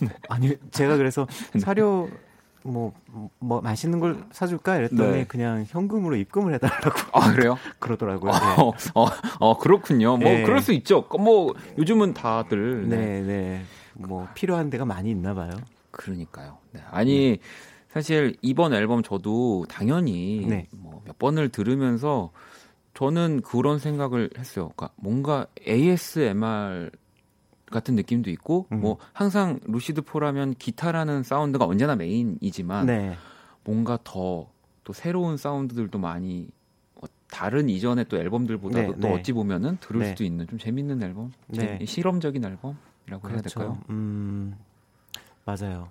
네. 아니 제가 그래서 네. 사료 뭐, 뭐, 맛있는 걸 사줄까? 이랬더니 네. 그냥 현금으로 입금을 해달라고. 아, 그래요? 그러더라고요. 어, 네. 어, 어, 그렇군요. 뭐, 네. 그럴 수 있죠. 뭐, 요즘은 다들. 네, 네. 뭐, 필요한 데가 많이 있나 봐요. 그러니까요. 네. 아니, 사실 이번 앨범 저도 당연히 네. 뭐몇 번을 들으면서 저는 그런 생각을 했어요. 그러니까 뭔가 ASMR 같은 느낌도 있고 음. 뭐 항상 루시드 포라면 기타라는 사운드가 언제나 메인이지만 네. 뭔가 더 또 새로운 사운드들도 많이 어, 다른 이전의 또 앨범들보다도 네, 또 네. 어찌 보면은 들을 네. 수도 있는 좀 재밌는 앨범, 네. 실험적인 앨범이라고 그렇죠. 해야 될까요? 음, 맞아요.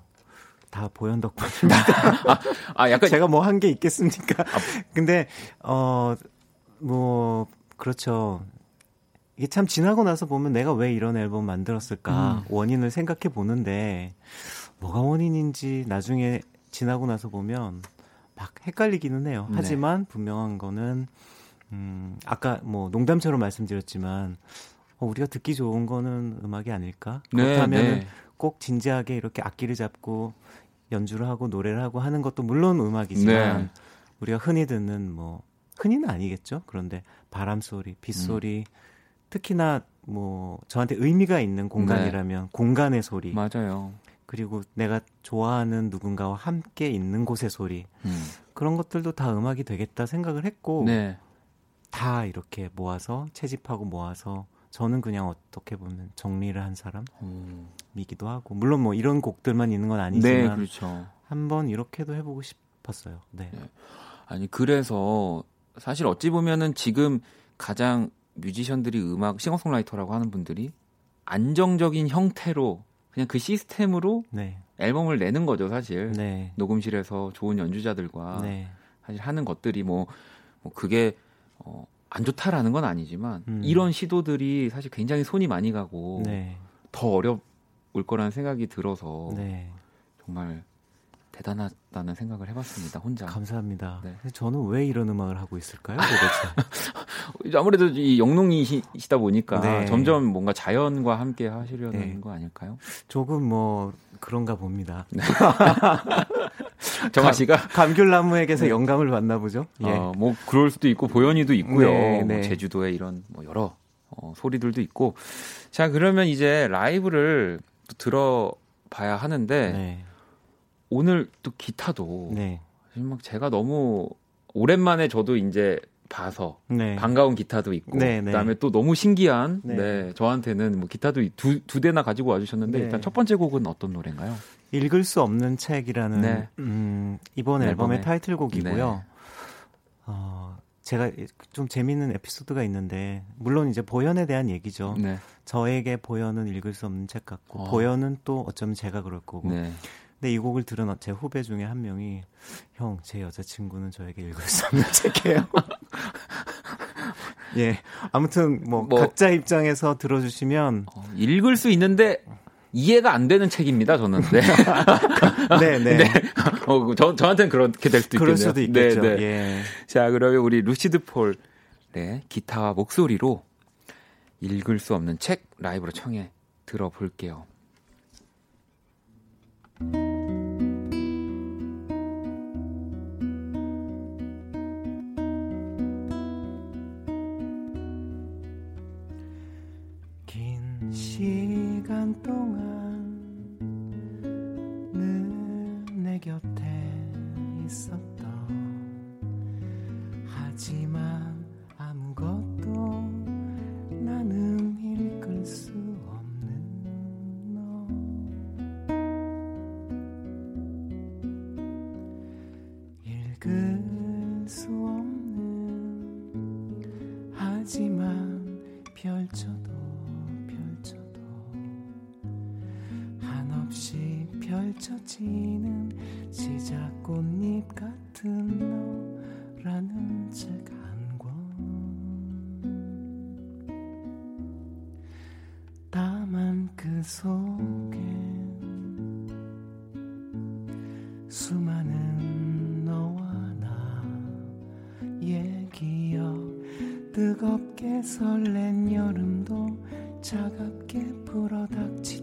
다 보현 덕분입니다. 아, 아, 약간 제가 뭐 한 게 있겠습니까? 아, 근데 어 뭐 그렇죠. 이게 참 지나고 나서 보면 내가 왜 이런 앨범 만들었을까 음. 원인을 생각해 보는데 뭐가 원인인지 나중에 지나고 나서 보면 막 헷갈리기는 해요. 네. 하지만 분명한 거는 음 아까 뭐 농담처럼 말씀드렸지만 어, 우리가 듣기 좋은 거는 음악이 아닐까? 네, 그렇다면 네. 꼭 진지하게 이렇게 악기를 잡고 연주를 하고 노래를 하고 하는 것도 물론 음악이지만 네. 우리가 흔히 듣는 뭐 흔히는 아니겠죠. 그런데 바람 소리, 빗소리, 음. 특히나 뭐 저한테 의미가 있는 공간이라면 네. 공간의 소리. 맞아요. 그리고 내가 좋아하는 누군가와 함께 있는 곳의 소리. 음. 그런 것들도 다 음악이 되겠다 생각을 했고 네. 다 이렇게 모아서 채집하고 모아서 저는 그냥 어떻게 보면 정리를 한 사람이기도 하고 물론 뭐 이런 곡들만 있는 건 아니지만 네, 그렇죠. 한번 이렇게도 해보고 싶었어요. 네. 네. 아니 그래서 사실 어찌 보면은 지금 가장 뮤지션들이 음악 싱어송라이터라고 하는 분들이 안정적인 형태로 그냥 그 시스템으로 네. 앨범을 내는 거죠 사실 네. 녹음실에서 좋은 연주자들과 네. 사실 하는 것들이 뭐, 뭐 그게 어, 안 좋다라는 건 아니지만 음. 이런 시도들이 사실 굉장히 손이 많이 가고 네. 더 어려울 거라는 생각이 들어서 네. 정말 대단하다는 생각을 해봤습니다. 혼자. 감사합니다. 네. 저는 왜 이런 음악을 하고 있을까요? 도대체. 아무래도 이 영농이시다 보니까 네. 점점 뭔가 자연과 함께 하시려는 네. 거 아닐까요? 조금 뭐 그런가 봅니다. 네. 정아 씨가 감귤나무에게서 네. 영감을 받나 보죠. 예. 어, 뭐 그럴 수도 있고 보현이도 있고요. 네, 뭐 네. 제주도에 이런 뭐 여러 어, 소리들도 있고. 자 그러면 이제 라이브를 또 들어봐야 하는데 네. 오늘 또 기타도 네. 막 제가 너무 오랜만에 저도 이제 봐서 네. 반가운 기타도 있고 네, 네. 그다음에 또 너무 신기한 네. 네. 저한테는 뭐 기타도 두, 두 대나 가지고 와주셨는데 일단 첫 번째 곡은 어떤 노래인가요? 읽을 수 없는 책이라는 네. 음, 이번 앨범의, 앨범의 타이틀곡이고요. 네. 어, 제가 좀 재밌는 에피소드가 있는데 물론 이제 보현에 대한 얘기죠. 네. 저에게 보현은 읽을 수 없는 책 같고 어. 보현은 또 어쩌면 제가 그럴 거고. 네. 근데 이 곡을 들은 제 후배 중에 한 명이 형 제 여자친구는 저에게 읽을 수 없는 책이에요. 예. 아무튼 뭐, 뭐, 각자 입장에서 들어주시면 어, 읽을 수 있는데 이해가 안 되는 책입니다, 저는. 네. 네, 네. 네. 어, 저, 저한테는 그렇게 될 수도 있겠네요. 그럴 수도 있겠죠. 네, 네. 예. 자, 그러면 우리 루시드 폴의 기타와 목소리로 읽을 수 없는 책 라이브로 청해 들어볼게요. 시 차갑게 불어닥치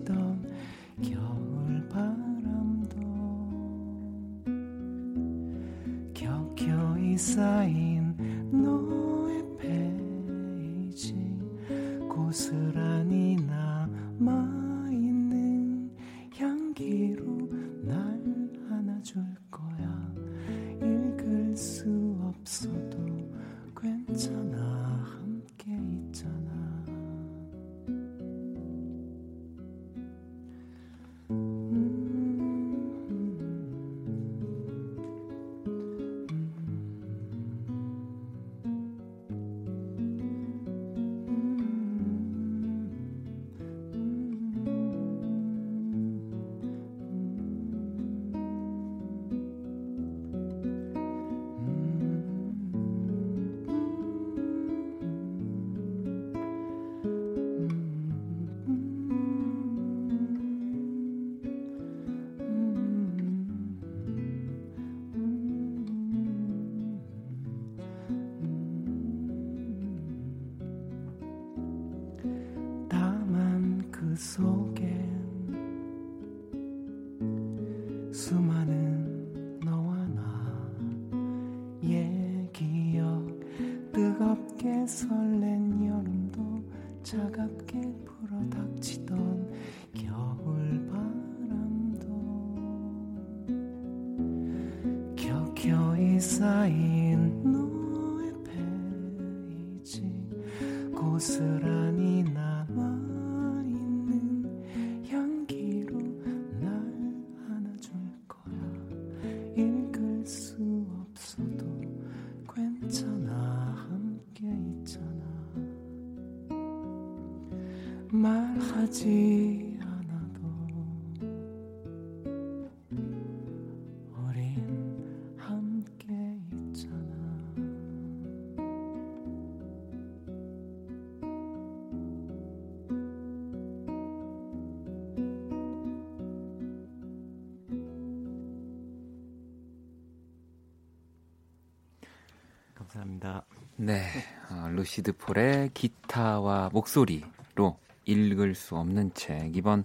루시드 폴의 기타와 목소리로 읽을 수 없는 책 이번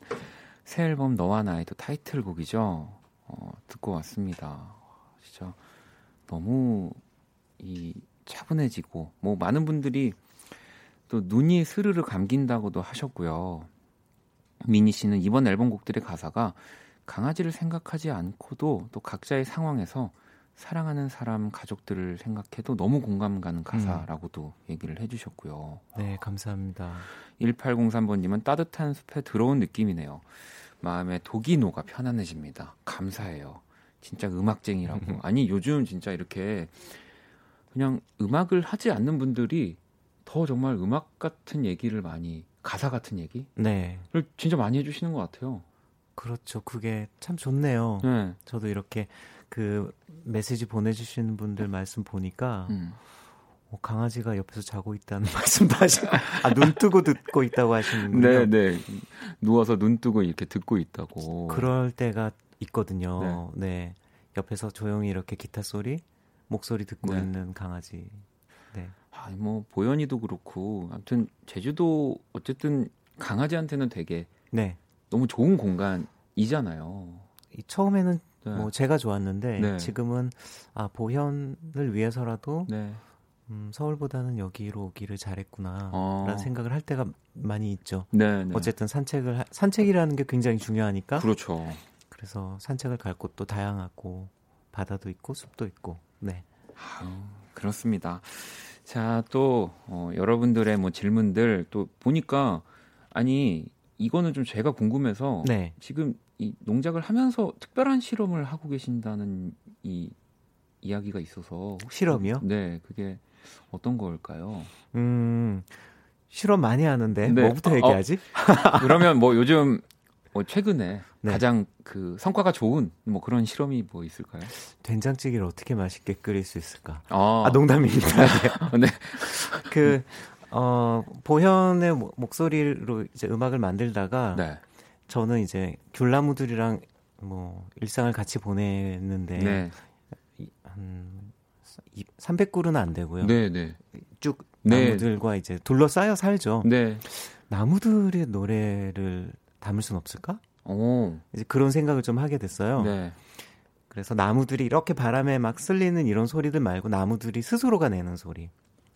새 앨범 너와 나의도 타이틀곡이죠. 어, 듣고 왔습니다. 진짜 너무 이 차분해지고 뭐 많은 분들이 또 눈이 스르르 감긴다고도 하셨고요. 미니 씨는 이번 앨범 곡들의 가사가 강아지를 생각하지 않고도 또 각자의 상황에서 사랑하는 사람 가족들을 생각해도 너무 공감 가는 가사라고도 음. 얘기를 해주셨고요. 네, 감사합니다. 1803번님은 따뜻한 숲에 들어온 느낌이네요. 마음에 독이 녹아 편안해집니다. 감사해요. 진짜 음악쟁이라고. 아니 요즘 진짜 이렇게 그냥 음악을 하지 않는 분들이 더 정말 음악 같은 얘기를 많이 가사 같은 얘기? 네. 진짜 많이 해주시는 것 같아요. 그렇죠. 그게 참 좋네요. 네. 저도 이렇게 그 메시지 보내주시는 분들 말씀 보니까 음. 어, 강아지가 옆에서 자고 있다는 말씀도 하시고 아, 눈 뜨고 듣고 있다고 하시는군요. 네, 네. 누워서 눈 뜨고 이렇게 듣고 있다고. 그럴 때가 있거든요. 네. 네. 옆에서 조용히 이렇게 기타 소리, 목소리 듣고 네. 있는 강아지. 네. 아, 뭐 보현이도 그렇고 아무튼 제주도 어쨌든 강아지한테는 되게 네. 너무 좋은 공간이잖아요. 처음에는 네. 뭐 제가 좋았는데 네. 지금은 아 보현을 위해서라도 네. 음, 서울보다는 여기로 오기를 잘했구나라는 어. 생각을 할 때가 많이 있죠. 네, 네. 어쨌든 산책을 하, 산책이라는 게 굉장히 중요하니까. 그렇죠. 그래서 산책을 갈 곳도 다양하고 바다도 있고 숲도 있고. 네. 아유, 그렇습니다. 자, 또 어, 여러분들의 뭐 질문들 또 보니까 아니 이거는 좀 제가 궁금해서 네. 지금 이 농작을 하면서 특별한 실험을 하고 계신다는 이 이야기가 있어서 실험이요? 네, 그게 어떤 걸까요? 음, 실험 많이 하는데 네. 뭐부터 어, 얘기하지? 어, 그러면 뭐 요즘 뭐 최근에 네. 가장 그 성과가 좋은 뭐 그런 실험이 뭐 있을까요? 된장찌개를 어떻게 맛있게 끓일 수 있을까? 아, 아 농담입니다. 네. 그 어, 보현의 목소리로 이제 음악을 만들다가 네. 저는 이제 귤나무들이랑 뭐 일상을 같이 보냈는데 네. 한 300그루는 안 되고요. 네, 네. 쭉 네. 나무들과 이제 둘러싸여 살죠. 네. 나무들의 노래를 담을 수는 없을까? 오. 이제 그런 생각을 좀 하게 됐어요. 네. 그래서 나무들이 이렇게 바람에 막 쓸리는 이런 소리들 말고 나무들이 스스로가 내는 소리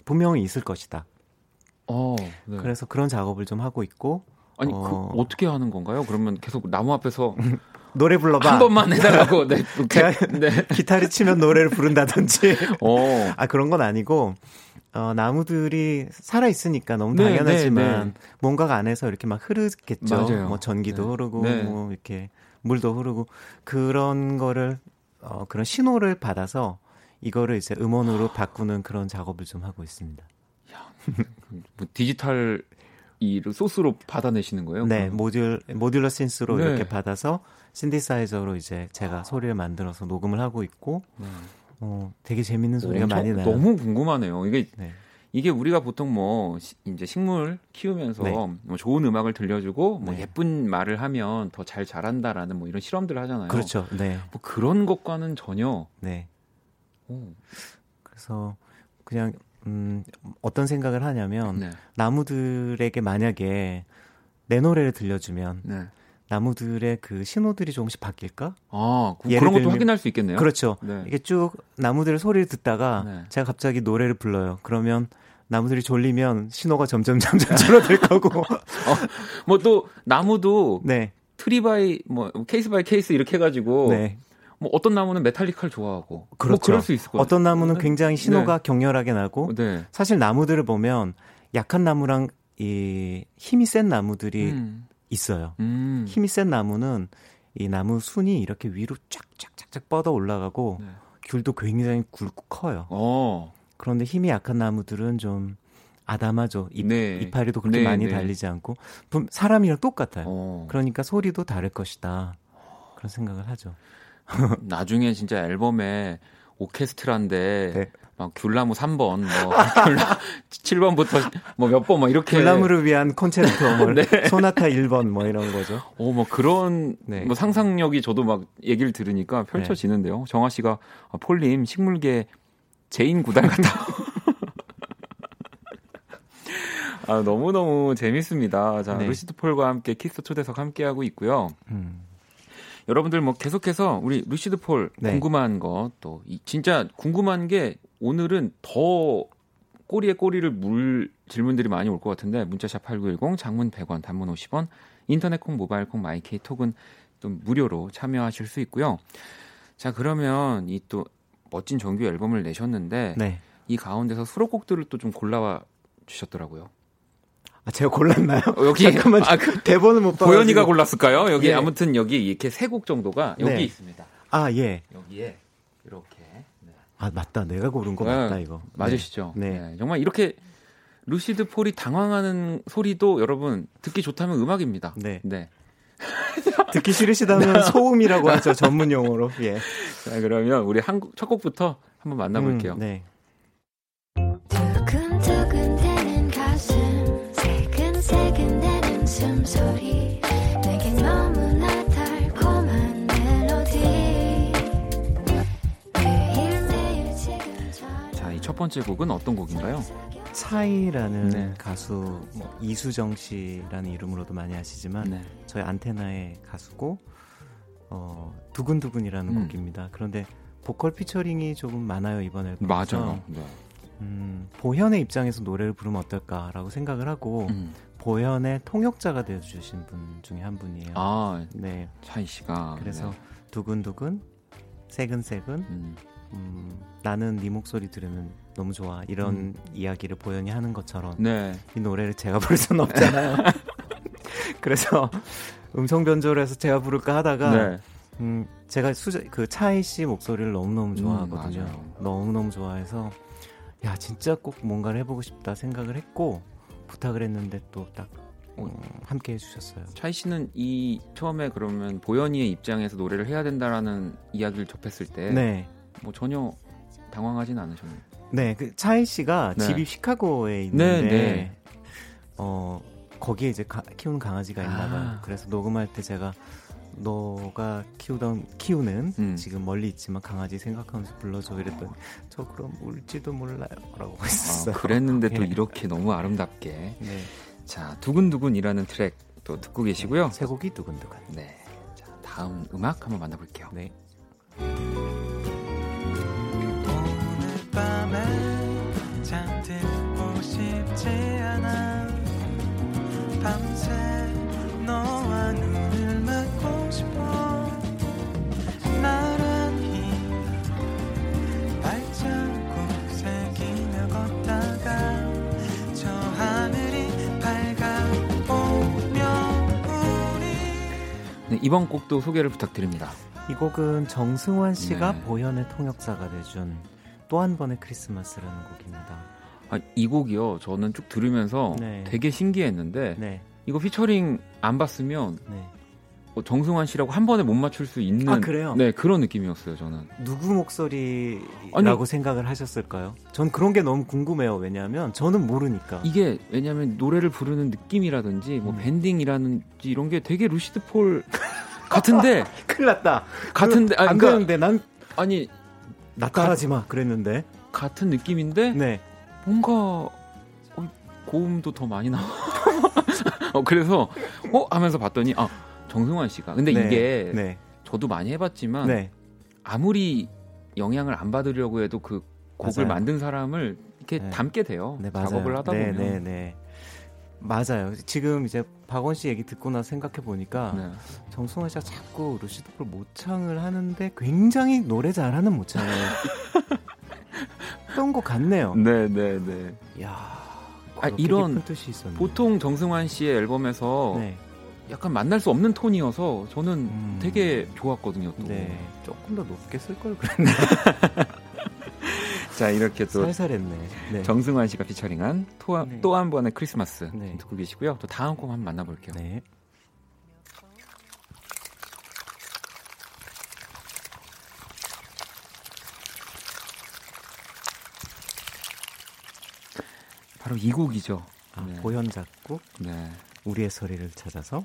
분명히 있을 것이다. 어, 네. 그래서 그런 작업을 좀 하고 있고 아니 그 어... 그 어떻게 하는 건가요? 그러면 계속 나무 앞에서 노래 불러봐 한 번만 해달라고 네, 제가 네. 기타를 치면 노래를 부른다든지 어. 아 그런 건 아니고 어, 나무들이 살아 있으니까 너무 네, 당연하지만 네, 네. 뭔가가 안에서 이렇게 막 흐르겠죠. 맞아요. 뭐 전기도 네. 흐르고 네. 뭐 이렇게 물도 흐르고 그런 거를 어, 그런 신호를 받아서 이거를 이제 음원으로 바꾸는 그런 작업을 좀 하고 있습니다. 야, 뭐 디지털 이 소스로 받아내시는 거예요? 네, 그럼? 모듈 모듈러 신스로 네. 이렇게 받아서 신디사이저로 이제 제가 아. 소리를 만들어서 녹음을 하고 있고 네. 어, 되게 재밌는 소리가 오, 많이 나요. 너무 궁금하네요. 이게 네. 이게 우리가 보통 뭐 시, 이제 식물 키우면서 네. 뭐 좋은 음악을 들려주고 뭐 네. 예쁜 말을 하면 더 잘 자란다라는 뭐 이런 실험들을 하잖아요. 그렇죠. 네. 뭐 그런 것과는 전혀. 네. 오. 그래서 그냥 음, 어떤 생각을 하냐면 네. 나무들에게 만약에 내 노래를 들려주면 네. 나무들의 그 신호들이 조금씩 바뀔까? 아, 그, 그런 것도 들면, 확인할 수 있겠네요. 그렇죠. 네. 이게 쭉 나무들의 소리를 듣다가 네. 제가 갑자기 노래를 불러요. 그러면 나무들이 졸리면 신호가 점점 점점 줄어들 거고. 어, 뭐 또 나무도 네. tree by 뭐 case by case 이렇게 해가지고 네. 뭐 어떤 나무는 메탈리카를 좋아하고 뭐 그렇죠. 뭐 그럴 수 있을 거예요. 어떤 나무는 네. 굉장히 신호가 네. 격렬하게 나고 네. 사실 나무들을 보면 약한 나무랑 이 힘이 센 나무들이 음. 있어요. 음. 힘이 센 나무는 이 나무 순이 이렇게 위로 쫙쫙쫙쫙 뻗어 올라가고 네. 귤도 굉장히 굵고 커요. 어. 그런데 힘이 약한 나무들은 좀 아담하죠. 잎, 네. 이파리도 그렇게 네, 많이 네. 달리지 않고 사람이랑 똑같아요. 어. 그러니까 소리도 다를 것이다. 그런 생각을 하죠. 나중에 진짜 앨범에 오케스트라인데 네. 막 귤나무 3번, 뭐 귤나 7번부터 뭐 몇 번 뭐 이렇게 귤나무를 위한 콘체르토 뭐 네. 소나타 1번 뭐 이런 거죠. 오, 뭐 그런 네. 뭐 상상력이 저도 막 얘기를 들으니까 펼쳐지는데요. 네. 정아 씨가 아, 폴님 식물계 제인 구달 같다. 아, 너무너무 재밌습니다. 자, 네. 루시드 폴과 함께 키스 초대석 함께하고 있고요. 음. 여러분들 뭐 계속해서 우리 루시드 폴 네. 궁금한 거 또 진짜 궁금한 게 오늘은 더 꼬리에 꼬리를 물 질문들이 많이 올 것 같은데 문자샵 8910 장문 100원 단문 50원 인터넷 콩 모바일 콩 마이케이 톡은 또 무료로 참여하실 수 있고요. 자 그러면 이 또 멋진 정규 앨범을 내셨는데 네. 이 가운데서 수록곡들을 또 좀 골라와 주셨더라고요. 아, 제가 골랐나요? 어, 여기 잠깐만 아, 그 대본을 못 봐가지고. 보현이가 골랐을까요? 여기 예. 아무튼 여기 이렇게 세 곡 정도가 여기 네. 있습니다. 아 예. 여기에 이렇게. 네. 아 맞다, 내가 고른 거 네. 맞다 이거. 맞으시죠? 네. 네. 정말 이렇게 루시드 폴이 당황하는 소리도 여러분 듣기 좋다면 음악입니다. 네. 네. 듣기 싫으시다면 소음이라고 하죠 전문 용어로. 예. 자 그러면 우리 한국 첫 곡부터 한번 만나볼게요. 음, 네. 번째 곡은 어떤 곡인가요? 차이라는 네. 가수 뭐 이수정 씨라는 이름으로도 많이 아시지만 네. 저희 안테나의 가수고 어, 두근두근이라는 음. 곡입니다. 그런데 보컬 피처링이 조금 많아요 이번 앨범. 맞아요. 네. 음, 보현의 입장에서 노래를 부르면 어떨까라고 생각을 하고 음. 보현의 통역자가 되어주신 분 중에 한 분이에요. 아, 네. 차이 씨가. 그래서 네. 두근두근, 새근새근, 음. 음, 나는 네 목소리 들으면 너무 좋아 이런 음. 이야기를 보현이 하는 것처럼 네. 이 노래를 제가 부를 수는 없잖아요. 그래서 음성 변조를 해서 제가 부를까 하다가 네. 음, 제가 수저, 그 차이 씨 목소리를 너무너무 음, 좋아하거든요. 음, 너무너무 좋아해서 야 진짜 꼭 뭔가를 해보고 싶다 생각을 했고 부탁을 했는데 또딱 어, 함께 해주셨어요. 차이 씨는 이 처음에 그러면 보현이의 입장에서 노래를 해야 된다라는 이야기를 접했을 때, 네. 뭐 전혀 당황하진 않으셨나요? 네, 그 차이 씨가 네. 집이 시카고에 있는데 네, 네. 어 거기에 이제 가, 키우는 강아지가 있나 봐요. 아. 그래서 녹음할 때 제가 너가 키우던 키우는 음. 지금 멀리 있지만 강아지 생각하면서 불러줘 이랬더니 저 그럼 울지도 몰라요라고 아, 했었어요. 아, 그랬는데 또 네. 이렇게 너무 아름답게. 네. 자 두근두근이라는 트랙 또 듣고 계시고요. 네, 세 곡이 두근두근. 네. 자 다음 음악 한번 만나볼게요. 네. 네, 이번 곡도 소개를 부탁드립니다. 이 곡은 정승환 씨가 네. 보현의 통역사가 돼준 또 한 번의 크리스마스라는 곡입니다. 아, 이 곡이요. 저는 쭉 들으면서 네. 되게 신기했는데 네. 이거 피처링 안 봤으면 네. 뭐 정승환 씨라고 한 번에 못 맞출 수 있는 아, 그래요? 네 그런 느낌이었어요 저는. 누구 목소리라고 아니, 생각을 하셨을까요? 전 그런 게 너무 궁금해요. 왜냐하면 저는 모르니까. 이게 왜냐하면 노래를 부르는 느낌이라든지 뭐 음. 밴딩이라든지 이런 게 되게 루시드 폴 같은데 큰일 났다. 같은데 그, 안 그러니까, 되는데 난 아니 나타나지 마. 그랬는데. 같은 느낌인데 네. 뭔가 고음도 더 많이 나와. 어, 그래서 어? 하면서 봤더니 아 정승환 씨가 근데 네, 이게 네. 저도 많이 해봤지만 네. 아무리 영향을 안 받으려고 해도 그 곡을 맞아요. 만든 사람을 이렇게 네. 담게 돼요. 네, 작업을 하다 네, 보면. 네, 네. 맞아요. 지금 이제 박원 씨 얘기 듣고 나서 생각해 보니까 네. 정승환 씨가 자꾸 루시드폴 모창을 하는데 굉장히 노래 잘하는 모창을 했던 것 같네요. 네, 네, 네. 야, 아, 이런. 보통 정승환 씨의 앨범에서 네. 약간 만날 수 없는 톤이어서 저는 음. 되게 좋았거든요. 또. 네. 조금 더 높게 쓸 걸 그랬네. 자 이렇게 또 살살했네. 네. 정승환 씨가 피처링한 네. 또한 번의 크리스마스 네. 듣고 계시고요. 또 다음 곡 한번 만나볼게요. 네. 바로 이 곡이죠. 아, 네. 보현 작곡. 네. 우리의 소리를 찾아서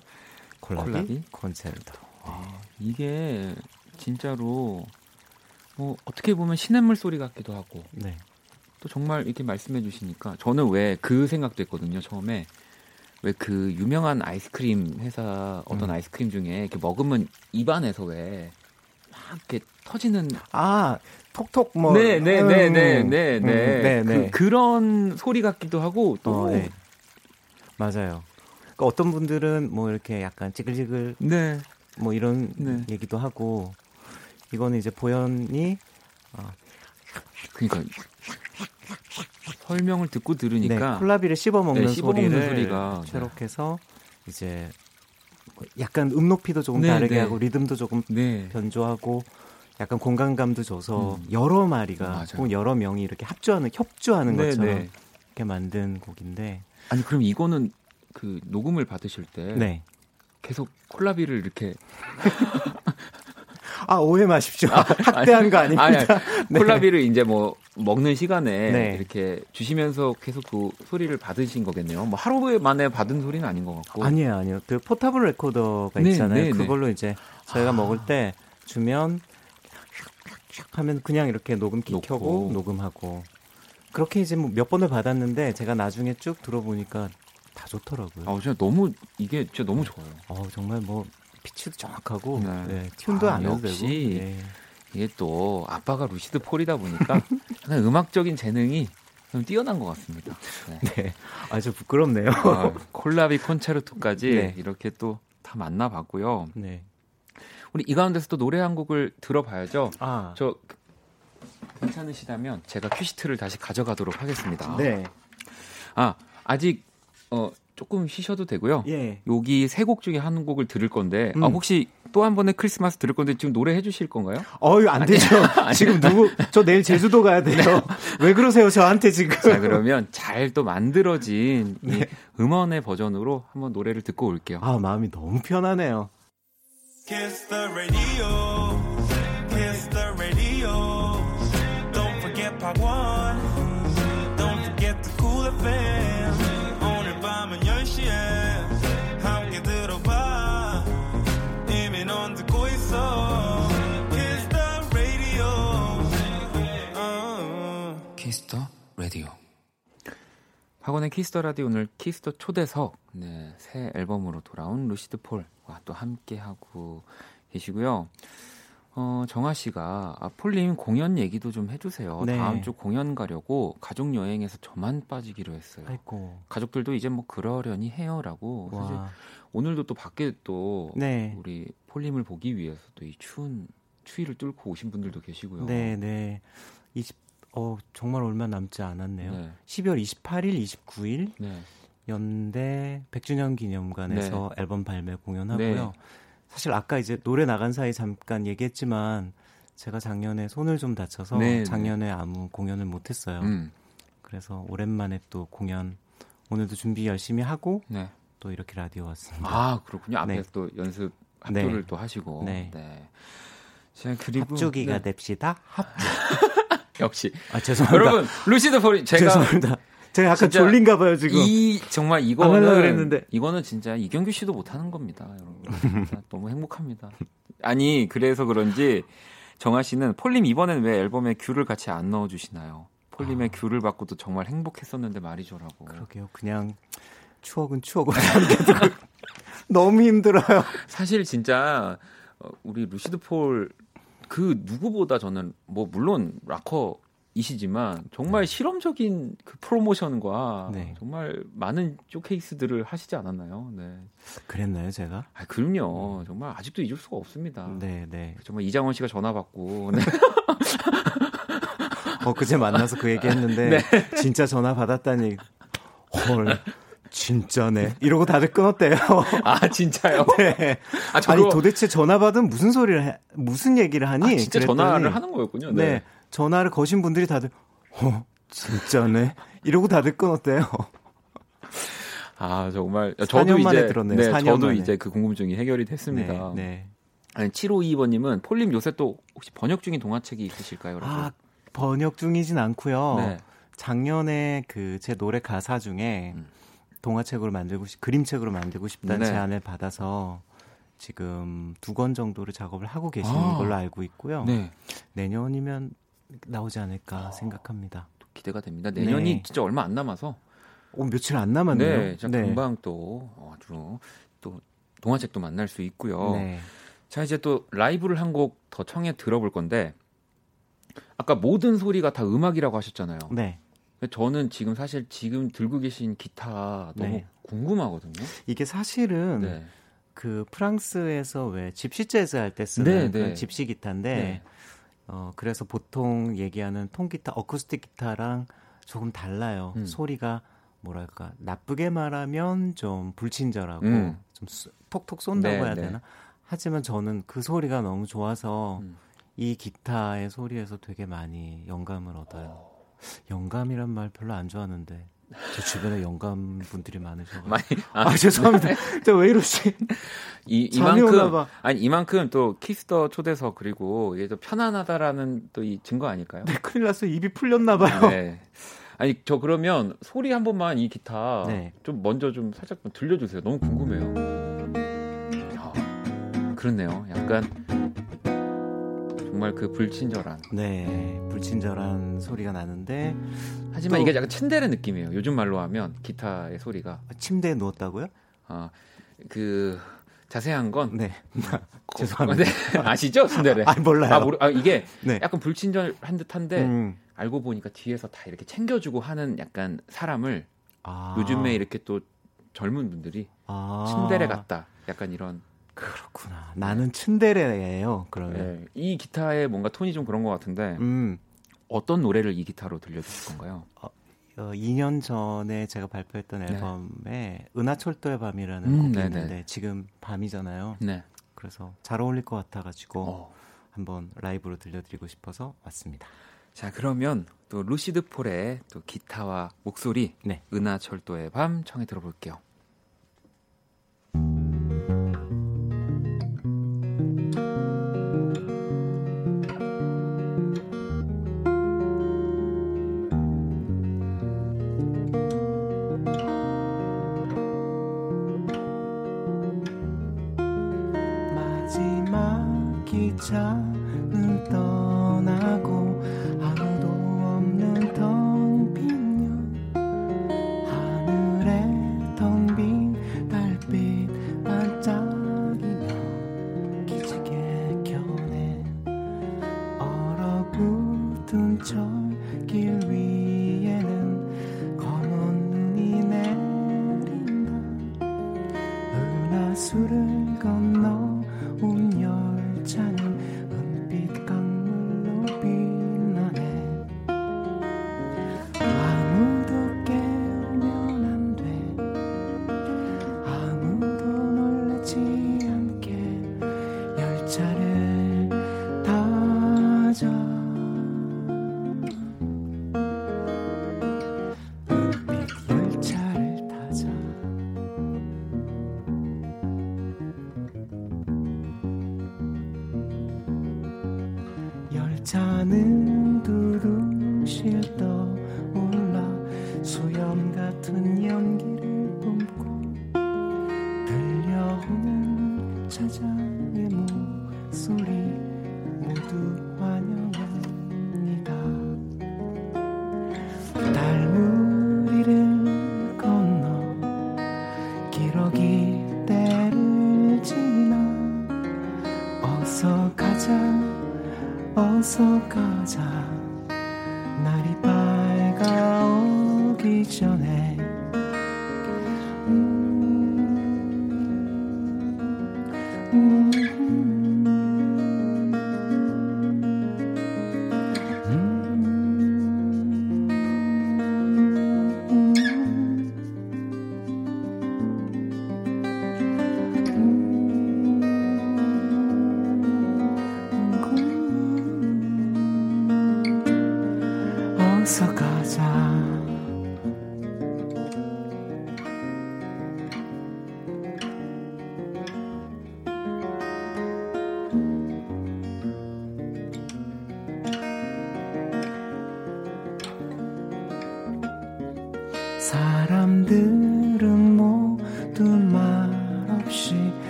콜라비, 콜라비? 콘체르토. 아, 이게 진짜로 뭐 어떻게 보면 시냇물 소리 같기도 하고 네. 또 정말 이렇게 말씀해 주시니까 저는 왜 그 생각도 했거든요 처음에 왜 그 유명한 아이스크림 회사 어떤 음. 아이스크림 중에 이렇게 먹으면 입안에서 왜 막 이렇게 터지는 아 톡톡 뭐 네네네네네네 음. 네, 네, 네, 그, 런 소리 같기도 하고 또 어, 네. 맞아요. 그러니까 어떤 분들은 뭐 이렇게 약간 찌글찌글 네. 뭐 이런 네. 얘기도 하고 이거는 이제 보현이 어, 그러니까 설명을 듣고 들으니까 네, 콜라비를 씹어 먹는 네, 소리가 최록해서 네. 이제 약간 음 높이도 조금 네, 다르게 네. 하고 리듬도 조금 네. 변조하고 약간 공간감도 줘서 음. 여러 마리가 혹은 여러 명이 이렇게 합주하는 협주하는 것처럼 이렇게 만든 곡인데 아니 그럼 이거는 그 녹음을 받으실 때 계속 콜라비를 이렇게 아 오해 마십시오. 아, 학대한 거 아닙니다. 아니, 아니, 네. 콜라비를 이제 뭐 먹는 시간에 네. 이렇게 주시면서 계속 그 소리를 받으신 거겠네요. 뭐 하루 만에 받은 소리는 아닌 것 같고. 아니에요, 아니에요. 그 포타블 레코더가 네, 있잖아요. 네, 네. 그걸로 이제 저희가 아. 먹을 때 주면 하면 그냥 이렇게 녹음기 놓고. 켜고 녹음하고 그렇게 이제 뭐 몇 번을 받았는데 제가 나중에 쭉 들어보니까 다 좋더라고요. 아, 진짜 너무 이게 진짜 너무 좋아요. 어, 정말 뭐 피치도 정확하고 네. 네, 튠도 아, 안 해도 역시 되고. 네. 이게 또 아빠가 루시드 폴이다 보니까 음악적인 재능이 좀 뛰어난 것 같습니다. 네, 네. 아주 부끄럽네요. 아, 콜라비 콘체르토까지 네. 이렇게 또 다 만나봤고요. 네. 우리 이 가운데서 또 노래 한 곡을 들어봐야죠. 아. 저 괜찮으시다면 제가 큐시트를 다시 가져가도록 하겠습니다. 네. 아 아직 어 조금 쉬셔도 되고요. 예. 여기 세 곡 중에 한 곡을 들을 건데 아, 음. 아, 혹시 또 한 번의 크리스마스 들을 건데 지금 노래 해주실 건가요? 어유 안 되죠. 지금 누구 저 내일 제주도 가야 돼요. 네. 왜 그러세요 저한테 지금? 자 그러면 잘 또 만들어진 네. 이 음원의 버전으로 한번 노래를 듣고 올게요. 아 마음이 너무 편하네요. Kiss the radio, kiss the radio. Don't forget part one, 학원의 키스터 라디오 오늘 키스터 초대석 네, 새 앨범으로 돌아온 루시드 폴과 또 함께 하고 계시고요. 어, 정아 씨가 아, 폴님 공연 얘기도 좀 해주세요. 네. 다음 주 공연 가려고 가족 여행에서 저만 빠지기로 했어요. 아이고. 가족들도 이제 뭐 그러려니 해요라고. 사실 오늘도 또 밖에 또 네. 우리 폴님을 보기 위해서 또 이 추운 추위를 뚫고 오신 분들도 계시고요. 네, 네. 20, 어, 정말 얼마 남지 않았네요. 네. 12월 28일, 29일 네. 연대 100주년 기념관에서 네. 앨범 발매 공연하고요. 네. 사실 아까 이제 노래 나간 사이 잠깐 얘기했지만 제가 작년에 손을 좀 다쳐서 네, 네. 작년에 아무 공연을 못 했어요. 음. 그래서 오랜만에 또 공연 오늘도 준비 열심히 하고 네. 또 이렇게 라디오 왔습니다. 아, 그렇군요. 앞에 네. 또 연습 합주를 네. 또 하시고. 네. 네. 자, 그리고 합주기가 됩시다. 합주. 역시. 아, 죄송합니다. 여러분, 루시드 포리 제가 죄송합니다. 제가 약간 졸린가 봐요, 지금. 이 정말 이거는 그랬는데. 이거는 진짜 이경규 씨도 못 하는 겁니다, 여러분. 너무 행복합니다. 아니, 그래서 그런지 정아 씨는 폴림 이번엔 왜 앨범에 귤을 같이 안 넣어 주시나요? 폴림의 아. 귤을 받고도 정말 행복했었는데 말이죠라고. 그러게요. 그냥 추억은 추억으로 남겨두고 너무 힘들어요. 사실 진짜 어, 우리 루시드 폴 그 누구보다 저는 뭐 물론 락커 이시지만 정말 네. 실험적인 그 프로모션과 네. 정말 많은 쇼케이스들을 하시지 않았나요? 네. 그랬나요, 제가? 아, 그럼요. 음. 정말 아직도 잊을 수가 없습니다. 네, 네. 정말 이장원 씨가 전화 받고 네. 어 그제 만나서 그 얘기했는데 네. 진짜 전화 받았다니 헐 진짜네. 이러고 다들 끊었대요. 아, 진짜요? 네. 아, 저도... 아니, 도대체 전화 받으면 무슨 소리를 해, 무슨 얘기를 하니? 아, 진짜 그랬더니, 전화를 하는 거였군요. 네. 네. 전화를 거신 분들이 다들, 어, 진짜네. 이러고 다들 끊었대요. 아, 정말. 저도 이제. 들었네요. 네, 저도 만에. 이제 그 궁금증이 해결이 됐습니다. 네. 네. 아니, 7522번님은 폴림 요새 또 혹시 번역 중인 동화책이 있으실까요? 라고. 아, 번역 중이진 않고요. 네. 작년에 그 제 노래 가사 중에 음. 동화책으로 만들고 싶, 그림책으로 만들고 싶다는 네. 제안을 받아서 지금 두 권 정도를 작업을 하고 계시는 아. 걸로 알고 있고요. 네. 내년이면 나오지 않을까 아. 생각합니다. 기대가 됩니다. 내년이 네. 진짜 얼마 안 남아서 어, 며칠 안 남았네요. 네, 네. 금방 또 아주 또 동화책도 만날 수 있고요. 네. 자 이제 또 라이브를 한 곡 더 청해 들어볼 건데 아까 모든 소리가 다 음악이라고 하셨잖아요. 네. 저는 지금 사실 지금 들고 계신 기타 너무 네. 궁금하거든요. 이게 사실은 네. 그 프랑스에서 왜 집시 재즈 할 때 쓰는 네, 네. 집시 기타인데 네. 어 그래서 보통 얘기하는 통기타, 어쿠스틱 기타랑 조금 달라요. 음. 소리가 뭐랄까 나쁘게 말하면 좀 불친절하고 음. 좀 톡톡 쏜다고 네, 해야 되나? 하지만 저는 그 소리가 너무 좋아서 음. 이 기타의 소리에서 되게 많이 영감을 얻어요. 영감이란 말 별로 안 좋아하는데 제 주변에 영감 분들이 많으셔서 많이 아, 아 죄송합니다. 저 왜 이러지? 이 이만큼 아니 이만큼 또 Kiss the 초대석 그리고 이게 또 편안하다라는 또 이 증거 아닐까요? 네, 큰일 났어 입이 풀렸나 봐요. 네. 아니 저 그러면 소리 한 번만 이 기타 네. 좀 먼저 좀 살짝 좀 들려주세요. 너무 궁금해요. 아, 그렇네요. 약간 정말 그 불친절한. 네, 불친절한 소리가 나는데 하지만 이게 약간 츤데레 느낌이에요. 요즘 말로 하면 기타의 소리가. 아, 침대에 누웠다고요? 아, 그 자세한 건 네. 죄송합니다. 네. 아시죠? 츤데레. 아, 몰라요. 아, 모르, 아 이게 네. 약간 불친절한 듯한데 음. 알고 보니까 뒤에서 다 이렇게 챙겨주고 하는 약간 사람을 아. 요즘에 이렇게 또 젊은 분들이 아. 침대레 같다. 약간 이런 그렇구나. 나는 츤데레예요. 그러면 네, 이 기타의 뭔가 톤이 좀 그런 것 같은데 음. 어떤 노래를 이 기타로 들려주실 건가요? 어, 어, 2년 전에 제가 발표했던 네. 앨범에 은하철도의 밤이라는 음, 곡이 네네. 있는데 지금 밤이잖아요. 네. 그래서 잘 어울릴 것 같아가지고 어. 한번 라이브로 들려드리고 싶어서 왔습니다. 자 그러면 또 루시드 폴의 또 기타와 목소리 네. 은하철도의 밤 청해 들어볼게요.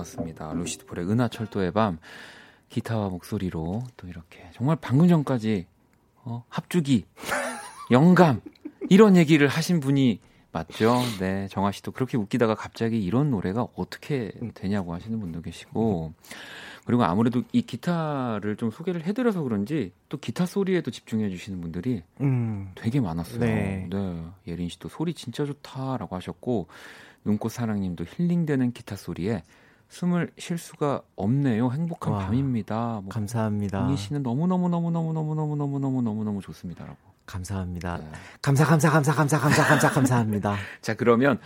좋았습니다. 루시드 폴의 은하철도의 밤 기타와 목소리로 또 이렇게 정말 방금 전까지 어, 합주기 영감 이런 얘기를 하신 분이 맞죠? 네, 정아 씨도 그렇게 웃기다가 갑자기 이런 노래가 어떻게 되냐고 하시는 분도 계시고 그리고 아무래도 이 기타를 좀 소개를 해드려서 그런지 또 기타 소리에도 집중해 주시는 분들이 음. 되게 많았어요. 네. 네. 예린 씨도 소리 진짜 좋다라고 하셨고 눈꽃 사랑님도 힐링되는 기타 소리에 숨을 쉴 수가 없네요. 행복한 와, 밤입니다. 뭐, 감사합니다. 이희 씨는 너무 너무 너무 너무 너무 너무 너무 너무 너무 너무 좋습니다라고. 감사합니다. 네. 감사 감사 감사 감사 감사 감사 감사합니다. 자 그러면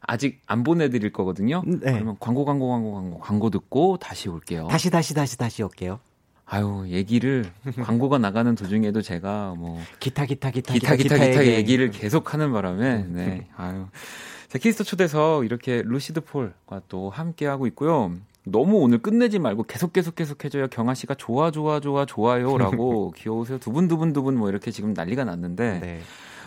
아직 안 보내드릴 거거든요. 네. 그러면 광고 광고 광고 광고 광고 듣고 다시 올게요. 다시 다시 다시 다시 올게요. 아유 얘기를 광고가 나가는 도중에도 제가 뭐 기타 기타 기타 기타 기타 기타, 기타 얘기를 계속하는 바람에 네 아유 자, Kiss the 초대석 이렇게 루시드 폴과 또 함께하고 있고요. 너무 오늘 끝내지 말고 계속 계속 계속 해줘요. 경아 씨가 좋아 좋아 좋아 좋아요라고 귀여우세요. 두분 두분 두분 뭐 이렇게 지금 난리가 났는데. 네.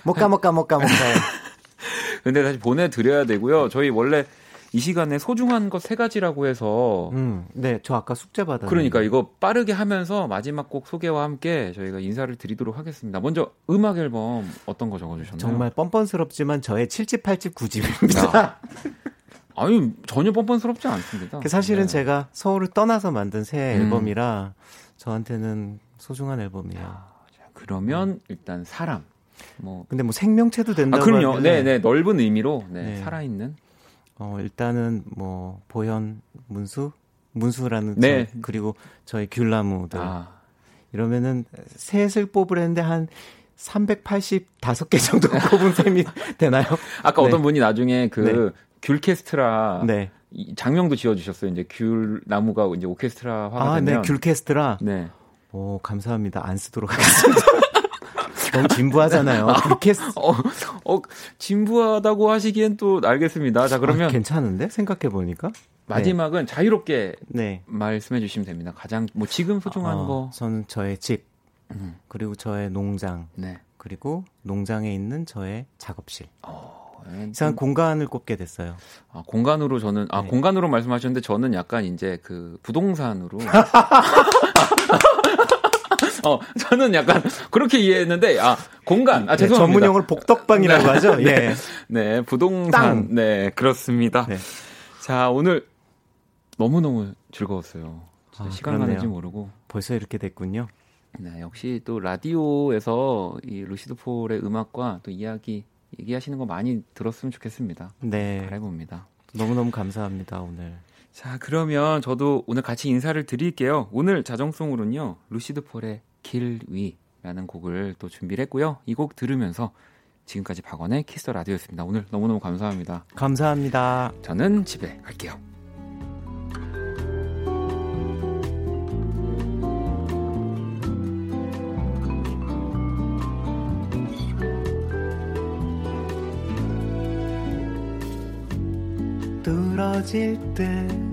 못가 못가 못가 못가. 근데 다시 보내드려야 되고요. 저희 원래 이 시간에 소중한 것 세 가지라고 해서 음, 네, 저 아까 숙제 받았 그러니까 이거 빠르게 하면서 마지막 곡 소개와 함께 저희가 인사를 드리도록 하겠습니다. 먼저 음악 앨범 어떤 거 적어 주셨나요? 정말 뻔뻔스럽지만 저의 7집, 8집, 9집입니다. 아니 전혀 뻔뻔스럽지 않습니다. 그 사실은 네. 제가 서울을 떠나서 만든 새 음. 앨범이라 저한테는 소중한 앨범이에요. 야, 그러면 일단 사람. 뭐 근데 뭐 생명체도 된다고 아, 그럼요. 네, 네, 넓은 의미로 네, 네. 살아 있는. 어, 일단은 뭐 보현 문수 문수라는 네. 저, 그리고 저희 귤나무들 아. 이러면은 셋을 뽑으랬는데 한 385개 정도 뽑은 셈이 되나요? 아까 네. 어떤 분이 나중에 그 네. 귤케스트라 네. 장명도 지어주셨어요. 이제 귤 나무가 이제 오케스트라화가 아, 네, 되면 네, 귤케스트라. 네. 오 감사합니다. 안 쓰도록 하겠습니다. 너무 진부하잖아요. 아, 캐스... 어, 어, 진부하다고 하시기엔 또 알겠습니다. 자, 그러면. 아, 괜찮은데? 생각해 보니까? 마지막은 네. 자유롭게 네. 말씀해 주시면 됩니다. 가장, 뭐, 지금 소중한 어, 거. 저는 저의 집, 음. 그리고 저의 농장, 네. 그리고 농장에 있는 저의 작업실. 어. 이상 공간을 꼽게 됐어요. 아, 공간으로 저는 아 네. 공간으로 말씀하셨는데 저는 약간 이제 그 부동산으로 어, 저는 약간 그렇게 이해했는데, 아, 공간. 아, 네, 죄송합니다. 전문 용어를 복덕방이라고 네. 하죠? 네. 예. 네, 부동산. 땅. 네, 그렇습니다. 네. 자, 오늘 너무너무 즐거웠어요. 아, 시간 가는지 모르고. 벌써 이렇게 됐군요. 네, 역시 또 라디오에서 이 루시드 폴의 음악과 또 이야기 얘기하시는 거 많이 들었으면 좋겠습니다. 네. 바라봅니다. 너무너무 감사합니다, 오늘. 자, 그러면 저도 오늘 같이 인사를 드릴게요. 오늘 자정송으로는요, 루시드 폴의 길 위라는 곡을 또 준비를 했고요. 이 곡 들으면서 지금까지 박원의 키스 라디오였습니다. 오늘 너무너무 감사합니다. 감사합니다. 저는 집에 갈게요. 뚫어질 듯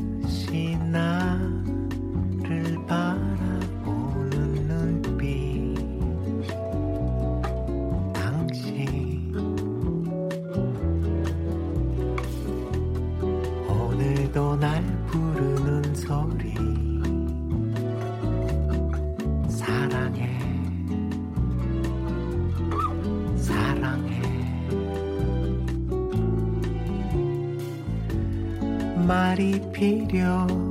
필요